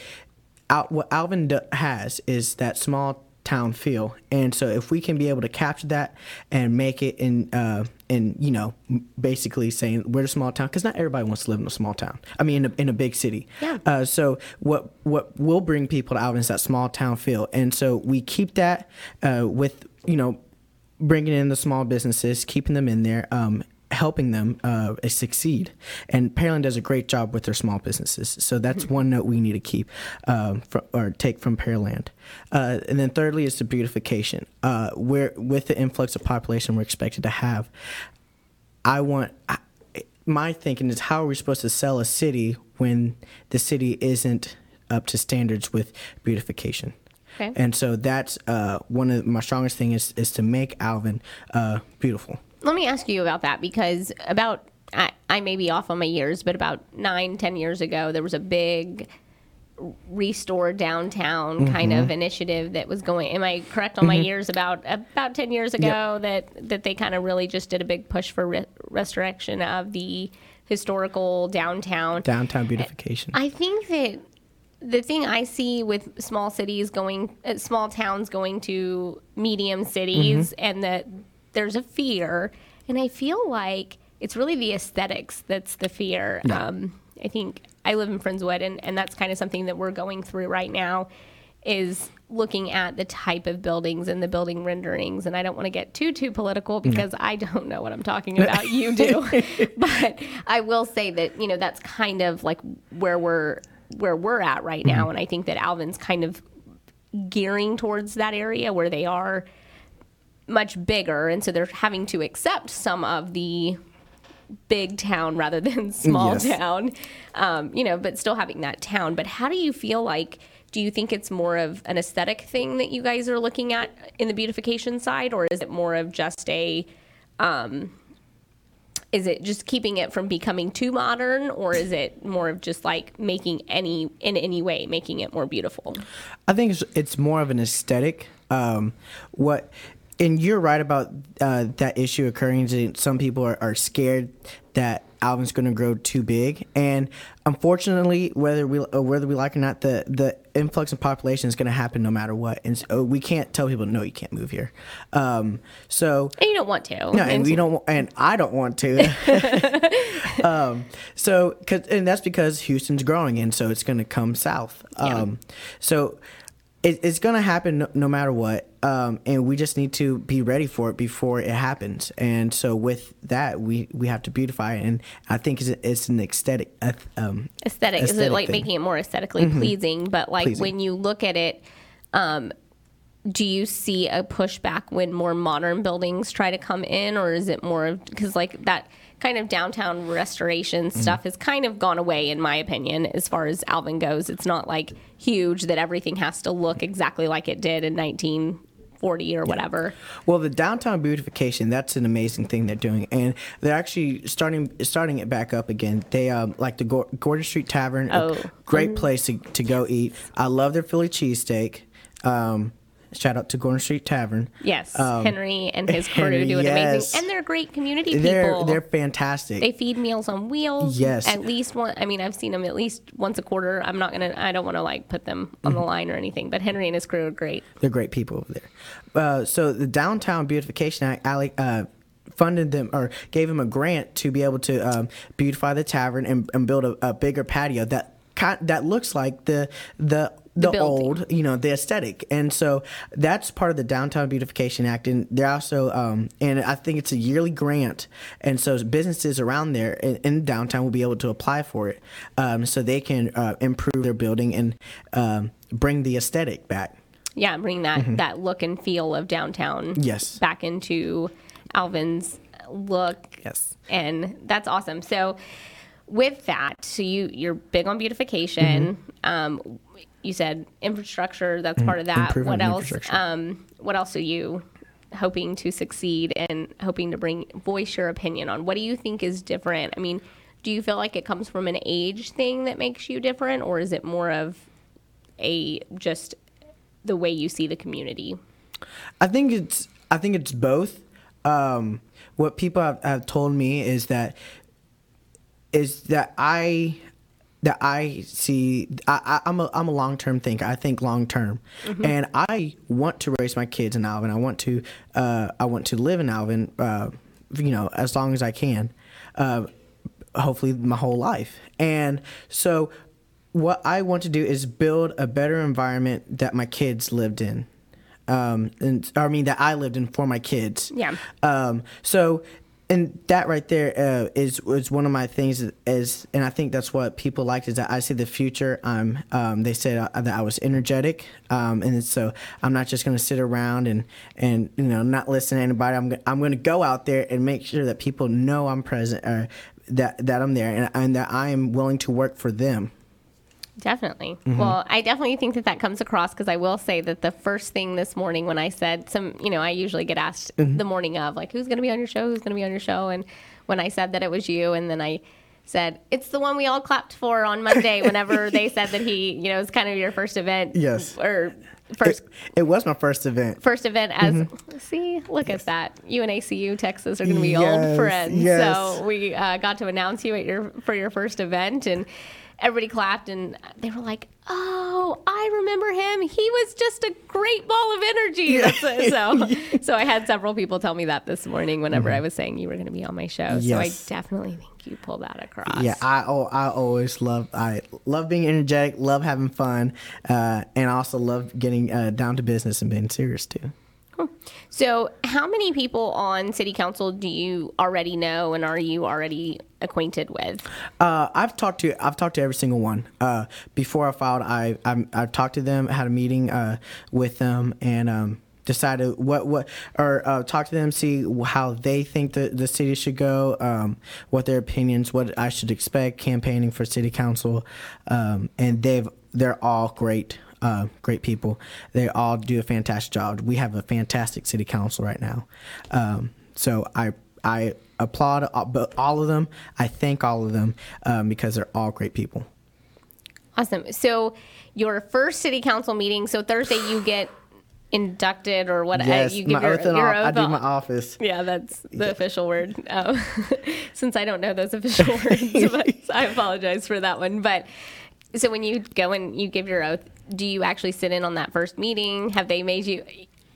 Speaker 2: Al- what Alvin d- has is that small town feel. And so if we can be able to capture that and make it in, uh, in you know, basically saying we're a small town, because not everybody wants to live in a small town. I mean, in a, in a big city.
Speaker 1: Yeah.
Speaker 2: Uh, so what what will bring people to Alvin is that small town feel, and so we keep that uh, with you know bringing in the small businesses, keeping them in there, um, helping them uh, succeed. And Pearland does a great job with their small businesses. So that's one note we need to keep um, fr- or take from Pearland. Uh, and then thirdly is the beautification. Uh, where with the influx of population we're expected to have, I want. I, my thinking is how are we supposed to sell a city when the city isn't up to standards with beautification?
Speaker 1: Okay.
Speaker 2: And so that's uh, one of my strongest thing is is to make Alvin uh, beautiful.
Speaker 1: Let me ask you about that because about I, I may be off on my years, but about nine, ten years ago, there was a big restore downtown kind of initiative that was going. Am I correct on my
Speaker 2: Mhm.
Speaker 1: years? About about ten years ago, that that they kind of really just did a big push for re- restoration of the historical downtown.
Speaker 2: Downtown beautification.
Speaker 1: I think that the thing I see with small cities going, uh, small towns going to medium cities,
Speaker 2: Mhm.
Speaker 1: and that there's a fear, and I feel like it's really the aesthetics that's the fear.
Speaker 2: Yeah.
Speaker 1: Um, I think I live in Friendswood, and, and that's kind of something that we're going through right now is looking at the type of buildings and the building renderings and I don't want to get too too political
Speaker 2: Yeah.
Speaker 1: because I don't know what I'm talking about you do but I will say that you know that's kind of like where we're where we're at right now
Speaker 2: Mhm.
Speaker 1: and I think that Alvin's kind of gearing towards that area where they are much bigger and so they're having to accept some of the big town rather than small
Speaker 2: Yes.
Speaker 1: town um, you know but still having that town but how do you feel like do you think it's more of an aesthetic thing that you guys are looking at in the beautification side or is it more of just a um, is it just keeping it from becoming too modern or is it more of just like making any in any way making it more beautiful
Speaker 2: I think it's, it's more of an aesthetic. Um, what, and you're right about uh, that issue occurring. Some people are, are scared that Alvin's going to grow too big, and unfortunately, whether we uh, whether we like or not, the the influx of population is going to happen no matter what, and so we can't tell people no, you can't move here. Um, so
Speaker 1: and you don't want to
Speaker 2: no, and we don't, and I don't want to. um, so, cause, and that's because Houston's growing, and so it's going to come south. Um, so, it, it's going to happen no, no matter what, um, and we just need to be ready for it before it happens. And so, with that, we we have to beautify it, and I think it's, it's an aesthetic. Uh, um,
Speaker 1: aesthetic, is it like
Speaker 2: thing.
Speaker 1: making it more aesthetically
Speaker 2: Mhm.
Speaker 1: pleasing but like
Speaker 2: Pleasing.
Speaker 1: when you look at it um do you see a pushback when more modern buildings try to come in or is it more of because like that kind of downtown restoration
Speaker 2: Mm-hmm.
Speaker 1: stuff has kind of gone away in my opinion as far as alvin goes it's not like huge that everything has to look exactly like it did in 1940 or whatever
Speaker 2: Well, the downtown beautification, that's an amazing thing they're doing. And they're actually starting starting it back up again. They um like the Gor- Gordon Street Tavern, a
Speaker 1: Oh.
Speaker 2: great place to, to go eat. I love their Philly cheesesteak. Um shout out to Gordon Street Tavern.
Speaker 1: yes
Speaker 2: Um,
Speaker 1: henry and his crew
Speaker 2: Henry,
Speaker 1: do an
Speaker 2: yes.
Speaker 1: amazing and they're great community
Speaker 2: They're
Speaker 1: people
Speaker 2: they're fantastic.
Speaker 1: They feed meals on wheels.
Speaker 2: Yes.
Speaker 1: At least one. I mean, I've seen them at least once a quarter. I'm not gonna. I don't want to like put them on the
Speaker 2: Mhm.
Speaker 1: line or anything. But Henry and his crew are great.
Speaker 2: They're great people over there. Uh, so the Downtown Beautification Act, Ali, uh, funded them or gave them a grant to be able to um, beautify the tavern and, and build a, a bigger patio that that looks like the the the,
Speaker 1: building.
Speaker 2: old, you know, the aesthetic, and so that's part of the Downtown Beautification Act, and they're also, um, and I think it's a yearly grant, and so businesses around there in, in downtown will be able to apply for it, um, so they can uh, improve their building and um, bring the aesthetic back.
Speaker 1: Yeah, bring that
Speaker 2: Mhm.
Speaker 1: that look and feel of downtown.
Speaker 2: Yes.
Speaker 1: Back into Alvin's look.
Speaker 2: Yes.
Speaker 1: And that's awesome. So with that, so you you're big on beautification. Um, you said infrastructure. That's
Speaker 2: Mhm.
Speaker 1: part of that.
Speaker 2: Improving
Speaker 1: What else? Um, what else are you hoping to succeed and hoping to bring voice your opinion on? What do you think is different? I mean, do you feel like it comes from an age thing that makes you different, or is it more of a just the way you see the community?
Speaker 2: I think it's I think it's both. Um, what people have, have told me is that is that I that I see. I, I'm a I'm a long term thinker. I think long term,
Speaker 1: Mhm.
Speaker 2: and I want to raise my kids in Alvin. I want to uh, I want to live in Alvin. Uh, you know, as long as I can. Uh, hopefully, my whole life. And so, what I want to do is build a better environment that my kids lived in. Um, and I mean that I lived in for my kids.
Speaker 1: Yeah.
Speaker 2: Um, so, and that right there uh, is is one of my things. Is and I think that's what people liked is that I see the future. I'm. Um, they said uh, that I was energetic, um, and so I'm not just going to sit around and and you know not listen to anybody. I'm I'm going to go out there and make sure that people know I'm present, or that that I'm there, and, and that I am willing to work for them.
Speaker 1: Definitely.
Speaker 2: Mhm.
Speaker 1: Well, I definitely think that that comes across because I will say that the first thing this morning when I said some, you know, I usually get asked
Speaker 2: Mhm.
Speaker 1: the morning of, like, who's going to be on your show? Who's going to be on your show? And when I said that it was you, and then I said, it's the one we all clapped for on Monday whenever they said that he, you know, it's kind of your first event.
Speaker 2: Yes.
Speaker 1: Or first.
Speaker 2: It, it was my first event.
Speaker 1: First event as
Speaker 2: Mhm.
Speaker 1: see, look at that. You and ACU Texas are going to be
Speaker 2: Yes,
Speaker 1: old friends.
Speaker 2: yes.
Speaker 1: So we uh, got to announce you at your for your first event, and everybody clapped, and they were like, "Oh, I remember him. He was just a great ball of energy." That's- so, so I had several people tell me that this morning whenever
Speaker 2: Mhm.
Speaker 1: I was saying you were going to be on my show.
Speaker 2: Yes.
Speaker 1: So I definitely think you pulled that across.
Speaker 2: Yeah, I oh, I always love I love being energetic, love having fun, uh, and also love getting uh, down to business and being serious too.
Speaker 1: So, how many people on city council do you already know, and are you already acquainted with?
Speaker 2: Uh, I've talked to I've talked to every single one. Uh, before I filed, I I I've talked to them, had a meeting uh, with them, and um, decided what what or uh, talk to them, see how they think the the city should go, um, what their opinions, what I should expect campaigning for city council, um, and they've they're all great. Uh, great people. They all do a fantastic job. We have a fantastic city council right now. Um, so I I applaud all, of them. I thank all of them um, because they're all great people.
Speaker 1: Awesome. So, your first city council meeting. So Thursday, you get inducted or what?
Speaker 2: yes,
Speaker 1: uh, you give
Speaker 2: my
Speaker 1: your,
Speaker 2: oath
Speaker 1: your
Speaker 2: off- I do my office.
Speaker 1: Yeah, that's the official word. Oh, since I don't know those official words, but I apologize for that one. But so when you go and you give your oath, do you actually sit in on that first meeting? Have they made you?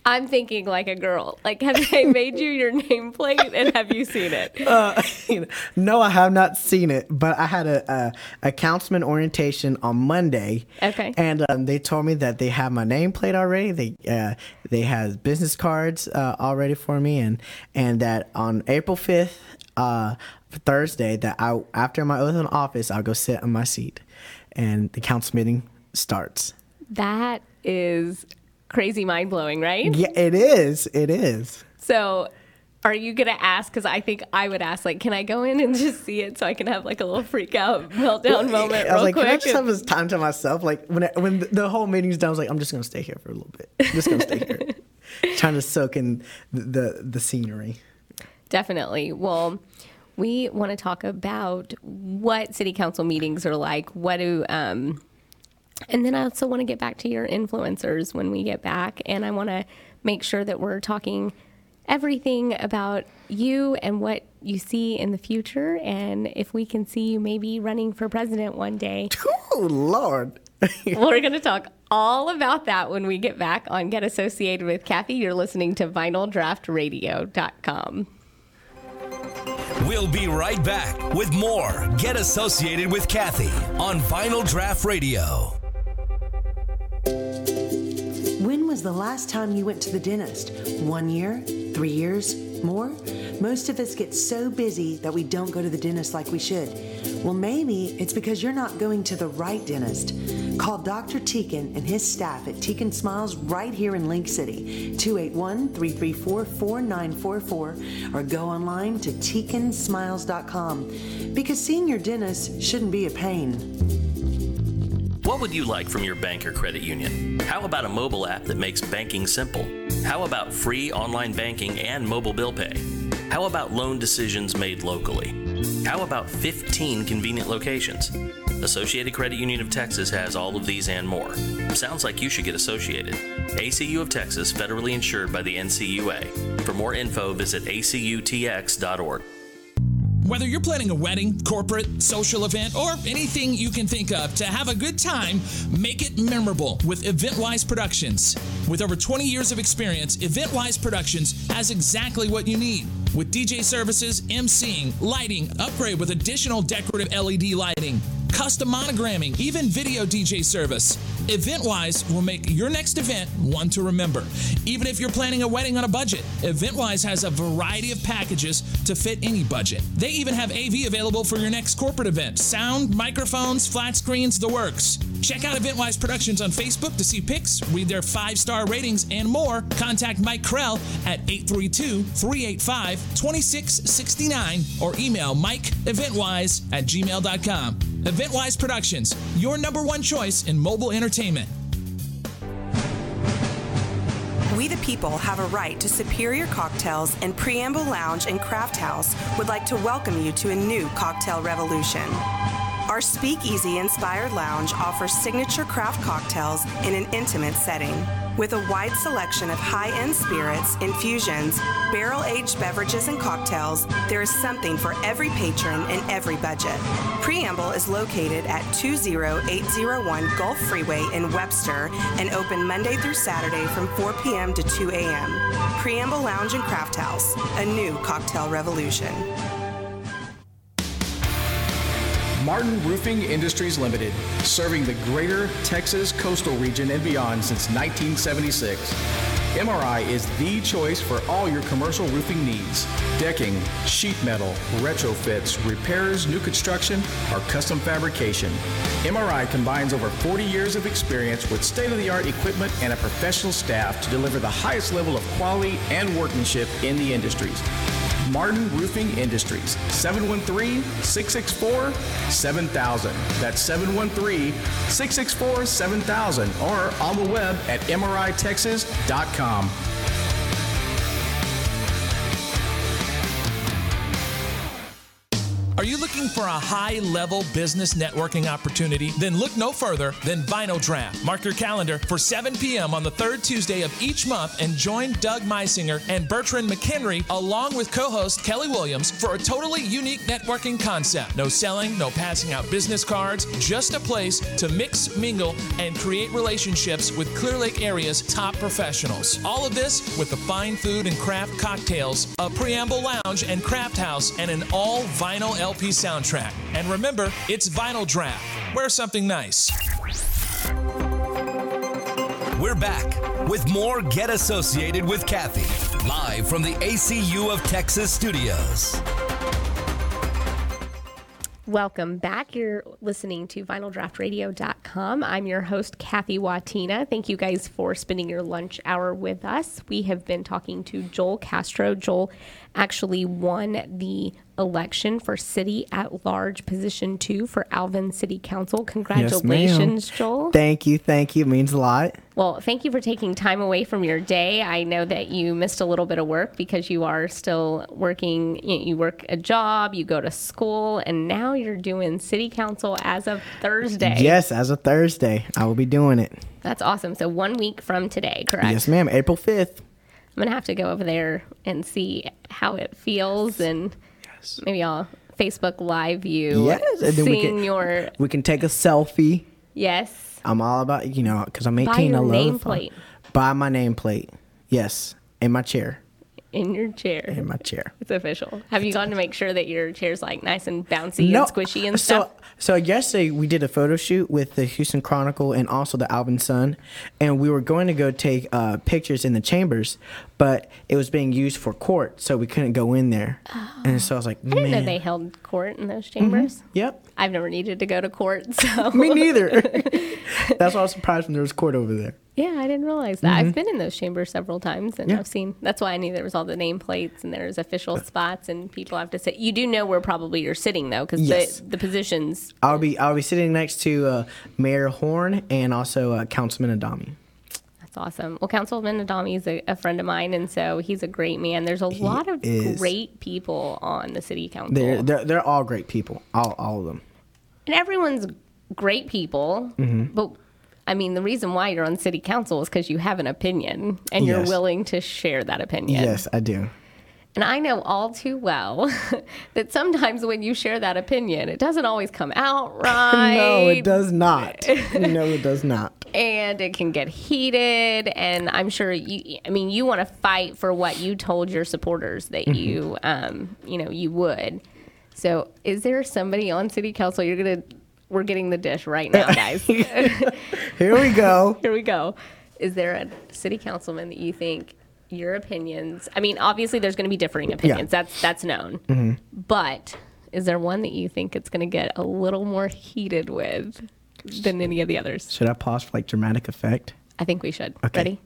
Speaker 1: I'm thinking like a girl. Like, have they made you your nameplate and have you seen it?
Speaker 2: Uh, no, I have not seen it, but I had a a, a councilman orientation on Monday.
Speaker 1: Okay.
Speaker 2: And um, they told me that they have my nameplate already. They uh, they have business cards uh, already for me, and and that on April fifth, uh, Thursday, that I after my oath in office, I'll go sit on my seat, and the council meeting starts.
Speaker 1: That is crazy mind blowing, right?
Speaker 2: Yeah, it is. It is.
Speaker 1: So, are you gonna ask? Because I think I would ask, like, can I go in and just see it so I can have like a little freak out meltdown moment
Speaker 2: I was
Speaker 1: real
Speaker 2: like,
Speaker 1: quick?
Speaker 2: can I just have this time to myself? Like when I, when the whole meeting's done, I was like, I'm just gonna stay here for a little bit. I'm just gonna stay here, trying to soak in the the, the scenery.
Speaker 1: Definitely. Well, we want to talk about what city council meetings are like. What do, um, and then I also want to get back to your influencers when we get back. And I want to make sure that we're talking everything about you and what you see in the future. And if we can see you maybe running for president one day.
Speaker 2: Oh, Lord.
Speaker 1: We're going to talk all about that when we get back on Get Associated with Cathie. You're listening to vinyldraftradio.com.
Speaker 3: We'll be right back with more Get Associated with Cathie on Vinyl Draft Radio.
Speaker 8: Was the last time you went to the dentist? One year? Three years? More? Most of us get so busy that we don't go to the dentist like we should. Well, maybe it's because you're not going to the right dentist. Call Dr. Teakin and his staff at Teakin Smiles right here in League City, 281 334 4944, or go online to teakinsmiles.com because seeing your dentist shouldn't be a pain.
Speaker 4: What would you like from your bank or credit union? How about a mobile app that makes banking simple? How about free online banking and mobile bill pay? How about loan decisions made locally? How about 15 convenient locations? Associated Credit Union of Texas has all of these and more. Sounds like you should get associated. ACU of Texas, federally insured by the NCUA. For more info, visit acutx.org.
Speaker 9: Whether you're planning a wedding, corporate, social event, or anything you can think of to have a good time, make it memorable with EventWise Productions. With over 20 years of experience, EventWise Productions has exactly what you need. With DJ services, MCing, lighting, upgrade with additional decorative LED lighting, custom monogramming, even video DJ service. EventWise will make your next event one to remember. Even if you're planning a wedding on a budget, EventWise has a variety of packages to fit any budget. They even have AV available for your next corporate event sound, microphones, flat screens, the works. Check out EventWise Productions on Facebook to see pics, read their five star ratings, and more. Contact Mike Krell at 832 385 2669 or email mikeeventwise at gmail.com. EventWise Productions, your number one choice in mobile entertainment.
Speaker 6: We the people have a right to superior cocktails, and Preamble Lounge and Craft House would like to welcome you to a new cocktail revolution. Our speakeasy inspired lounge offers signature craft cocktails in an intimate setting. With a wide selection of high end spirits, infusions, barrel aged beverages, and cocktails, there is something for every patron and every budget. Preamble is located at 20801 Gulf Freeway in Webster and open Monday through Saturday from 4 p.m. to 2 a.m. Preamble Lounge and Craft House, a new cocktail revolution.
Speaker 13: Martin Roofing Industries Limited, serving the greater Texas coastal region and beyond since 1976. MRI is the choice for all your commercial roofing needs decking, sheet metal, retrofits, repairs, new construction, or custom fabrication. MRI combines over 40 years of experience with state of the art equipment and a professional staff to deliver the highest level of quality and workmanship in the industries. Martin Roofing Industries, 713 664 7000. That's 713 664 7000 or on the web at MRITexas.com.
Speaker 9: Are you looking for a high level business networking opportunity? Then look no further than Vinyl Draft. Mark your calendar for 7 p.m. on the third Tuesday of each month and join Doug Meisinger and Bertrand McHenry along with co host Kelly Williams for a totally unique networking concept. No selling, no passing out business cards, just a place to mix, mingle, and create relationships with Clear Lake area's top professionals. All of this with the fine food and craft cocktails, a preamble lounge and craft house, and an all vinyl LP soundtrack. And remember, it's Vinyl Draft. Wear something nice.
Speaker 3: We're back with more Get Associated with Cathie, live from the ACU of Texas studios.
Speaker 1: Welcome back. You're listening to vinyldraftradio.com. I'm your host, Cathie Watina. Thank you guys for spending your lunch hour with us. We have been talking to Joel Castro. Joel actually won the election for city at large position two for Alvin City Council. Congratulations,
Speaker 2: yes,
Speaker 1: Joel.
Speaker 2: Thank you. Thank you. It means a lot.
Speaker 1: Well, thank you for taking time away from your day. I know that you missed a little bit of work because you are still working. You work a job, you go to school, and now you're doing city council as of Thursday.
Speaker 2: Yes, as of Thursday. I will be doing it.
Speaker 1: That's awesome. So, one week from today, correct?
Speaker 2: Yes, ma'am. April 5th.
Speaker 1: I'm going to have to go over there and see how it feels and maybe I'll Facebook live you.
Speaker 2: Yes, and then we can,
Speaker 1: your.
Speaker 2: We can take a selfie.
Speaker 1: Yes.
Speaker 2: I'm all about you know because I'm 18.
Speaker 1: Buy your
Speaker 2: I love
Speaker 1: nameplate.
Speaker 2: Buy my nameplate. Yes, in my chair.
Speaker 1: In your chair.
Speaker 2: In my chair.
Speaker 1: It's official. Have you gone to make sure that your chair's like nice and bouncy no, and squishy and
Speaker 2: so,
Speaker 1: stuff?
Speaker 2: So yesterday we did a photo shoot with the Houston Chronicle and also the Alvin Sun, and we were going to go take uh, pictures in the chambers, but it was being used for court, so we couldn't go in there.
Speaker 1: Oh.
Speaker 2: And so I was like,
Speaker 1: I didn't know they held court in those chambers.
Speaker 2: Mm-hmm. Yep.
Speaker 1: I've never needed to go to court, so
Speaker 2: Me neither. That's why I was surprised when there was court over there.
Speaker 1: Yeah, I didn't realize that.
Speaker 2: Mm-hmm.
Speaker 1: I've been in those chambers several times, and
Speaker 2: Yeah.
Speaker 1: I've seen. That's why I knew there was all the nameplates and there's official spots, and people have to sit. You do know where probably you're sitting though, because
Speaker 2: Yes.
Speaker 1: the the positions.
Speaker 2: I'll be I'll be sitting next to uh, Mayor Horn and also uh, Councilman Adami.
Speaker 1: That's awesome. Well, Councilman Adami is a, a friend of mine, and so he's a great man. There's a lot of
Speaker 2: is.
Speaker 1: great people on the city council,
Speaker 2: They're, they're they're all great people, all all of them.
Speaker 1: and everyone's great people.
Speaker 2: Mhm.
Speaker 1: But I mean, the reason why you're on city council is because you have an opinion, and you're willing to share that opinion.
Speaker 2: Yes, I do.
Speaker 1: And I know all too well that sometimes when you share that opinion, it doesn't always come out right.
Speaker 2: no, it does not. no, it does not.
Speaker 1: and it can get heated and i'm sure you i mean you want to fight for what you told your supporters that
Speaker 2: Mhm.
Speaker 1: you um you know you would so is there somebody on city council you're gonna we're getting the dish right now guys
Speaker 2: Here we go.
Speaker 1: here we go is there a city councilman that you think your opinions i mean obviously there's going to be differing opinions Yeah. that's that's known
Speaker 2: Mhm.
Speaker 1: but is there one that you think it's going to get a little more heated with than any of the others
Speaker 2: Should I pause for like dramatic effect?
Speaker 1: i think we should
Speaker 2: Okay.
Speaker 1: ready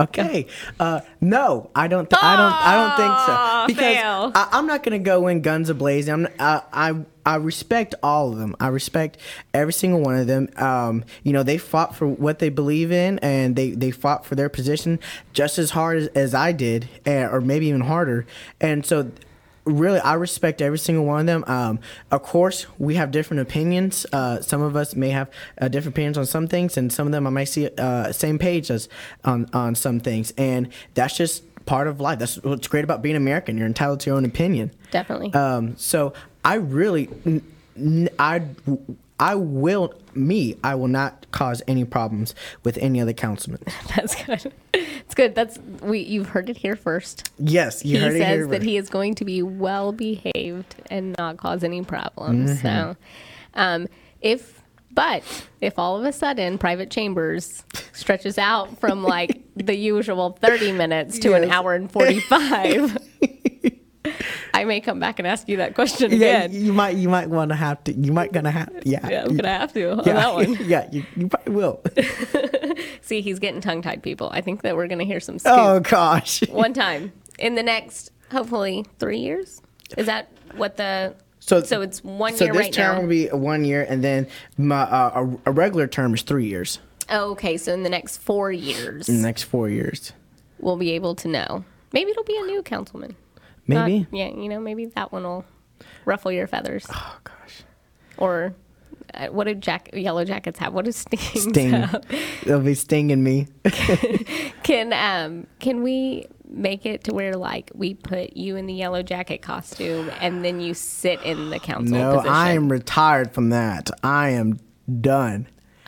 Speaker 2: Okay. Uh, no, I don't. Th- I don't. I don't think so. Because
Speaker 1: fail.
Speaker 2: I, I'm not gonna go in guns a blazing. I'm. I, I. I respect all of them. I respect every single one of them. Um, you know, they fought for what they believe in, and they they fought for their position just as hard as, as I did, eh, or maybe even harder. And so, really i respect every single one of them. Um, of course we have different opinions. Uh, some of us may have uh, different opinions on some things and some of them i might see uh, same page as on, on some things. And that's just part of life. That's what's great about being american you're entitled to your own opinion.
Speaker 1: Definitely.
Speaker 2: um, so i really n- n- i i will me i will not cause any problems with any other councilman
Speaker 1: That's good. It's good. That's we. You've heard it here first.
Speaker 2: yes you
Speaker 1: he
Speaker 2: heard it
Speaker 1: says
Speaker 2: here
Speaker 1: that
Speaker 2: first.
Speaker 1: he is going to be well behaved and not cause any problems.
Speaker 2: Mhm.
Speaker 1: So, um, if but if all of a sudden private chambers stretches out from like the usual thirty minutes to an hour and forty five. I may come back and ask you that question
Speaker 2: yeah,
Speaker 1: again.
Speaker 2: you might you might want to have to you might gonna have yeah
Speaker 1: Yeah, I'm
Speaker 2: you-
Speaker 1: gonna have to on
Speaker 2: yeah,
Speaker 1: that one.
Speaker 2: yeah you, you probably will
Speaker 1: See, he's getting tongue tied, people. I think that we're gonna hear some. Scoop.
Speaker 2: oh gosh
Speaker 1: one time in the next hopefully three years is that what the
Speaker 2: so
Speaker 1: so it's one
Speaker 2: so
Speaker 1: year
Speaker 2: this
Speaker 1: right
Speaker 2: term
Speaker 1: now
Speaker 2: will be one year and then my uh, a, a regular term is three years
Speaker 1: oh, okay so in the next four years
Speaker 2: in the next four years
Speaker 1: we'll be able to know maybe it'll be a new councilman
Speaker 2: Maybe.
Speaker 1: Not- yeah you know maybe that one will ruffle your feathers. Oh gosh. Or uh, what do jack yellow jackets have? What do stings
Speaker 2: sting.
Speaker 1: have?
Speaker 2: they'll be stinging me.
Speaker 1: Can um can we make it to where like we put you in the yellow jacket costume and then you sit in the council
Speaker 2: no
Speaker 1: position?
Speaker 2: I am retired from that. I am done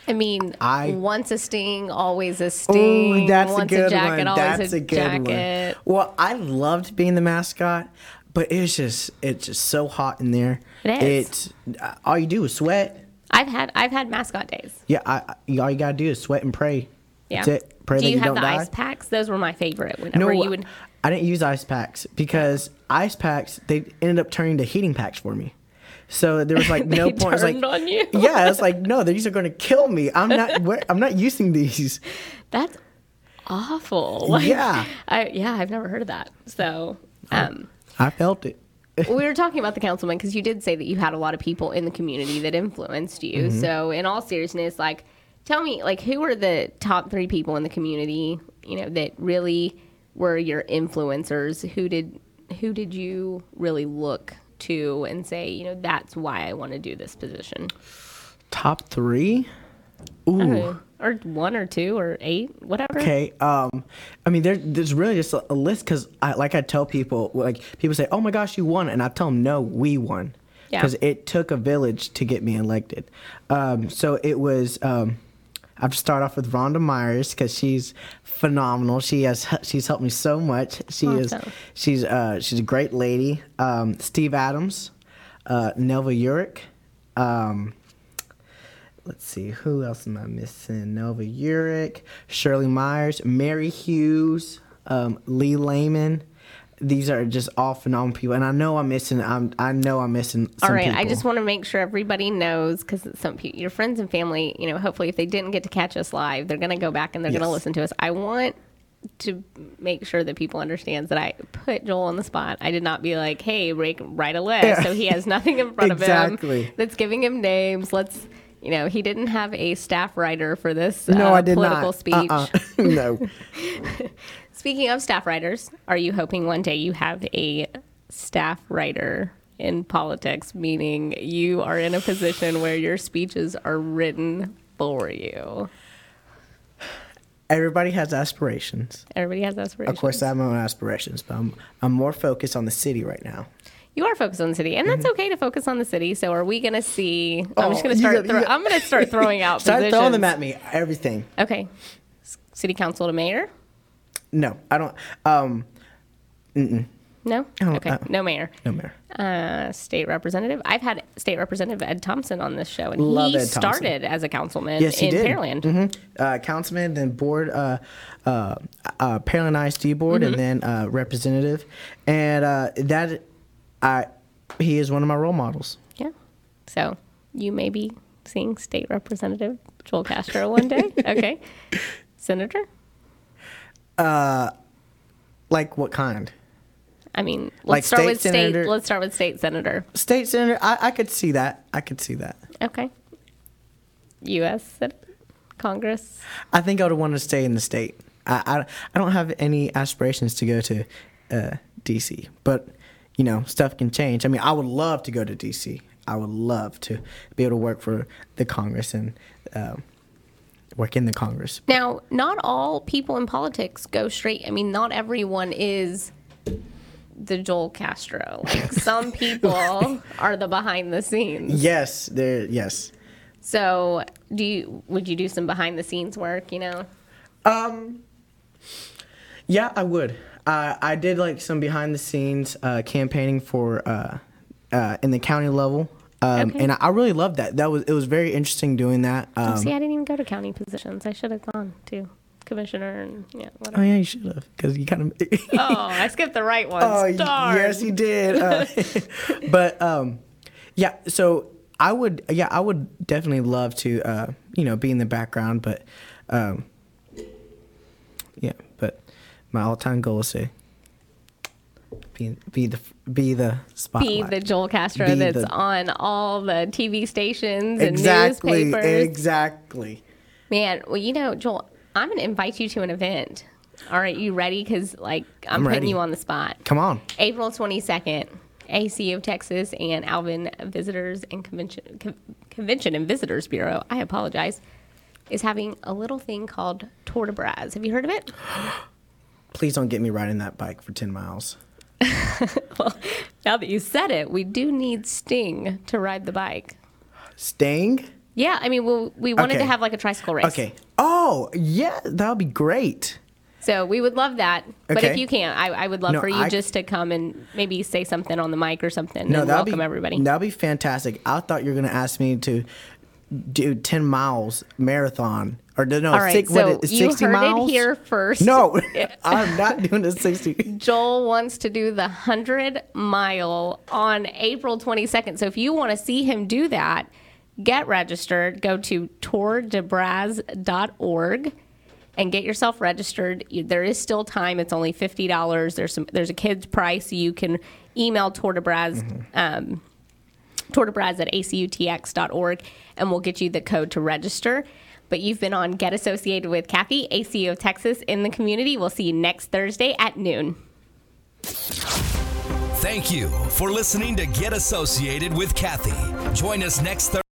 Speaker 1: I mean,
Speaker 2: I-
Speaker 1: once a sting, always a sting.
Speaker 2: Ooh, that's
Speaker 1: once
Speaker 2: a good
Speaker 1: jacket,
Speaker 2: one.
Speaker 1: always
Speaker 2: That's
Speaker 1: a,
Speaker 2: a good
Speaker 1: jacket.
Speaker 2: one. Well, I loved being the mascot, but it's just it's just so hot in there.
Speaker 1: It is.
Speaker 2: It's uh, all you do is sweat.
Speaker 1: I've had I've had mascot days.
Speaker 2: Yeah, I, all you gotta do is sweat and pray.
Speaker 1: Yeah.
Speaker 2: That's it. Pray
Speaker 1: do you
Speaker 2: you,
Speaker 1: have the
Speaker 2: die.
Speaker 1: ice packs? Those were my favorite. Whenever
Speaker 2: no,
Speaker 1: you would.
Speaker 2: I didn't use ice packs because ice packs they ended up turning to heating packs for me. So there was like no point. It's like
Speaker 1: turned on you.
Speaker 2: yeah, it's like no, these are going to kill me. I'm not. I'm not using these.
Speaker 1: That's awful.
Speaker 2: Yeah.
Speaker 1: I yeah, I've never heard of that. So, um,
Speaker 2: I felt it.
Speaker 1: we were talking about the councilman because you did say that you had a lot of people in the community that influenced you.
Speaker 2: Mhm.
Speaker 1: So, in all seriousness, like, tell me, like, who were the top three people in the community, you know, that really were your influencers? Who did who did you really look to and say, you know, that's why I want to do this position?
Speaker 2: Top three. Ooh.
Speaker 1: know, or one or two or eight, whatever.
Speaker 2: Okay. Um, I mean, there, there's really just a, a list because, I, like I tell people, like people say, "Oh my gosh, you won," and I tell them, "No, we won,"
Speaker 1: Yeah.
Speaker 2: because it took a village to get me elected. Um, so it was. Um, I have to start off with Rhonda Myers because she's phenomenal. She has she's helped me so much. She is she's uh, she's a great lady. Um, Steve Adams, uh, Nelva Urick. Um, let's see, who else am I missing? Nova Urick, Shirley Myers, Mary Hughes, um, Lee Lehman. These are just all phenomenal people, and I know I'm missing. I'm, I know I'm missing. Some
Speaker 1: All right, I just want to make sure everybody knows because some people, your friends and family, you know, hopefully if they didn't get to catch us live, they're going to go back and they're going to listen to us. I want to make sure that people understands that I put Joel on the spot. I did not be like, "Hey, Rick, write a list,"
Speaker 2: Yeah.
Speaker 1: so he has nothing in front of
Speaker 2: Exactly.
Speaker 1: him that's giving him names. Let's, you know, he didn't have a staff writer for this
Speaker 2: no,
Speaker 1: uh,
Speaker 2: I did
Speaker 1: political
Speaker 2: not.
Speaker 1: speech.
Speaker 2: Uh-uh. no.
Speaker 1: Speaking of staff writers, are you hoping one day you have a staff writer in politics, meaning you are in a position where your speeches are written for you?
Speaker 2: Everybody has aspirations.
Speaker 1: Everybody has aspirations.
Speaker 2: Of course, I have my own aspirations, but I'm I'm more focused on the city right now.
Speaker 1: You are focused on the city, and that's mm-hmm. okay to focus on the city. So, are we going to see? I'm
Speaker 2: Oh,
Speaker 1: just going to start. throw,
Speaker 2: gotta-
Speaker 1: I'm going to start throwing out
Speaker 2: Start
Speaker 1: positions.
Speaker 2: throwing them at me. Everything.
Speaker 1: Okay, city council to mayor.
Speaker 2: No, I don't. Um, mm-mm.
Speaker 1: No.
Speaker 2: don't-
Speaker 1: Okay,
Speaker 2: uh,
Speaker 1: no mayor.
Speaker 2: no mayor.
Speaker 1: Uh, state representative. I've had State Representative Ed Thompson on this show, and
Speaker 2: Love
Speaker 1: he
Speaker 2: Ed
Speaker 1: started as a councilman
Speaker 2: Yes, he
Speaker 1: in
Speaker 2: did.
Speaker 1: Pearland.
Speaker 2: hmm Uh, councilman, then board, uh, uh, uh, Pearland ISD board,
Speaker 1: Mhm.
Speaker 2: and then uh, representative, and uh, that I he is one of my role models.
Speaker 1: Yeah. So you may be seeing State Representative Joel Castro one day. okay. Senator.
Speaker 2: Uh, like what kind?
Speaker 1: I mean, let's
Speaker 2: Like
Speaker 1: start
Speaker 2: state
Speaker 1: with state.
Speaker 2: senator?
Speaker 1: Let's start with state senator.
Speaker 2: State senator. I, I could see that. I could see that.
Speaker 1: Okay. U.S. Sen- Congress.
Speaker 2: I think I would want to stay in the state. I, I, I don't have any aspirations to go to uh, DC, but you know stuff can change. I mean, I would love to go to DC. I would love to be able to work for the Congress and um, work in the Congress.
Speaker 1: Now, not all people in politics go straight. I mean, not everyone is the Joel Castro. Like some people are the behind the scenes.
Speaker 2: Yes, there. Yes.
Speaker 1: So, do you would you do some behind the scenes work? You know.
Speaker 2: Um. Yeah, I would. Uh, I did like some behind the scenes uh, campaigning for uh, uh, in the county level, um,
Speaker 1: Okay.
Speaker 2: and I, really loved that. That was it was very interesting doing that. Um,
Speaker 1: oh, see, I didn't even go to county positions. I should have gone to commissioner and yeah, whatever.
Speaker 2: oh yeah, you should have because you kind of.
Speaker 1: oh, I skipped the right ones.
Speaker 2: Oh,
Speaker 1: Darn.
Speaker 2: yes, you did. Uh, but um, yeah, so I would, yeah, I would definitely love to, uh, you know, be in the background, but um, yeah, but my all-time goal is to be be the be the spotlight.
Speaker 1: Be the Joel Castro
Speaker 2: Be
Speaker 1: that's
Speaker 2: the-
Speaker 1: on all the TV stations and
Speaker 2: exactly,
Speaker 1: newspapers.
Speaker 2: exactly.
Speaker 1: Man, well, you know, Joel, I'm going to invite you to an event. All right, you ready? Because, like, I'm,
Speaker 2: I'm
Speaker 1: putting
Speaker 2: ready.
Speaker 1: you on the spot.
Speaker 2: Come on.
Speaker 1: April 22nd, AC of Texas and Alvin Visitors and Convention, Con- Convention and Visitors Bureau, I apologize, is having a little thing called Tour de Braz. Have you heard of it?
Speaker 2: Please don't get me riding that bike for ten miles.
Speaker 1: Well, now that you said it, we do need Sting to ride the bike.
Speaker 2: Sting.
Speaker 1: Yeah, I mean, we'll, we wanted to have like a tricycle race.
Speaker 2: Okay. Oh yeah, that would be great.
Speaker 1: So we would love that. But if you can't, I, I would love
Speaker 2: No,
Speaker 1: for you
Speaker 2: I-
Speaker 1: just to come and maybe say something on the mic or something
Speaker 2: No,
Speaker 1: and
Speaker 2: that'd
Speaker 1: welcome
Speaker 2: be
Speaker 1: everybody.
Speaker 2: That'd be fantastic. I thought you were gonna ask me to do ten miles marathon or no, no
Speaker 1: All right,
Speaker 2: six,
Speaker 1: so
Speaker 2: what
Speaker 1: you heard
Speaker 2: miles?
Speaker 1: it here first.
Speaker 2: No, I'm not doing the sixty.
Speaker 1: Joel wants to do the 100 mile on April 22nd. So if you want to see him do that, get registered. Go to tourdebraz.org and get yourself registered. You- There is still time. It's only $50. There's some there's a kid's price. You can email Tour de Braz um, Braz at acutx.org and we'll get you the code to register. But you've been on Get Associated with Cathie, ACU of Texas in the community. We'll see you next Thursday at noon.
Speaker 3: Thank you for listening to Get Associated with Cathie. Join us next Thursday.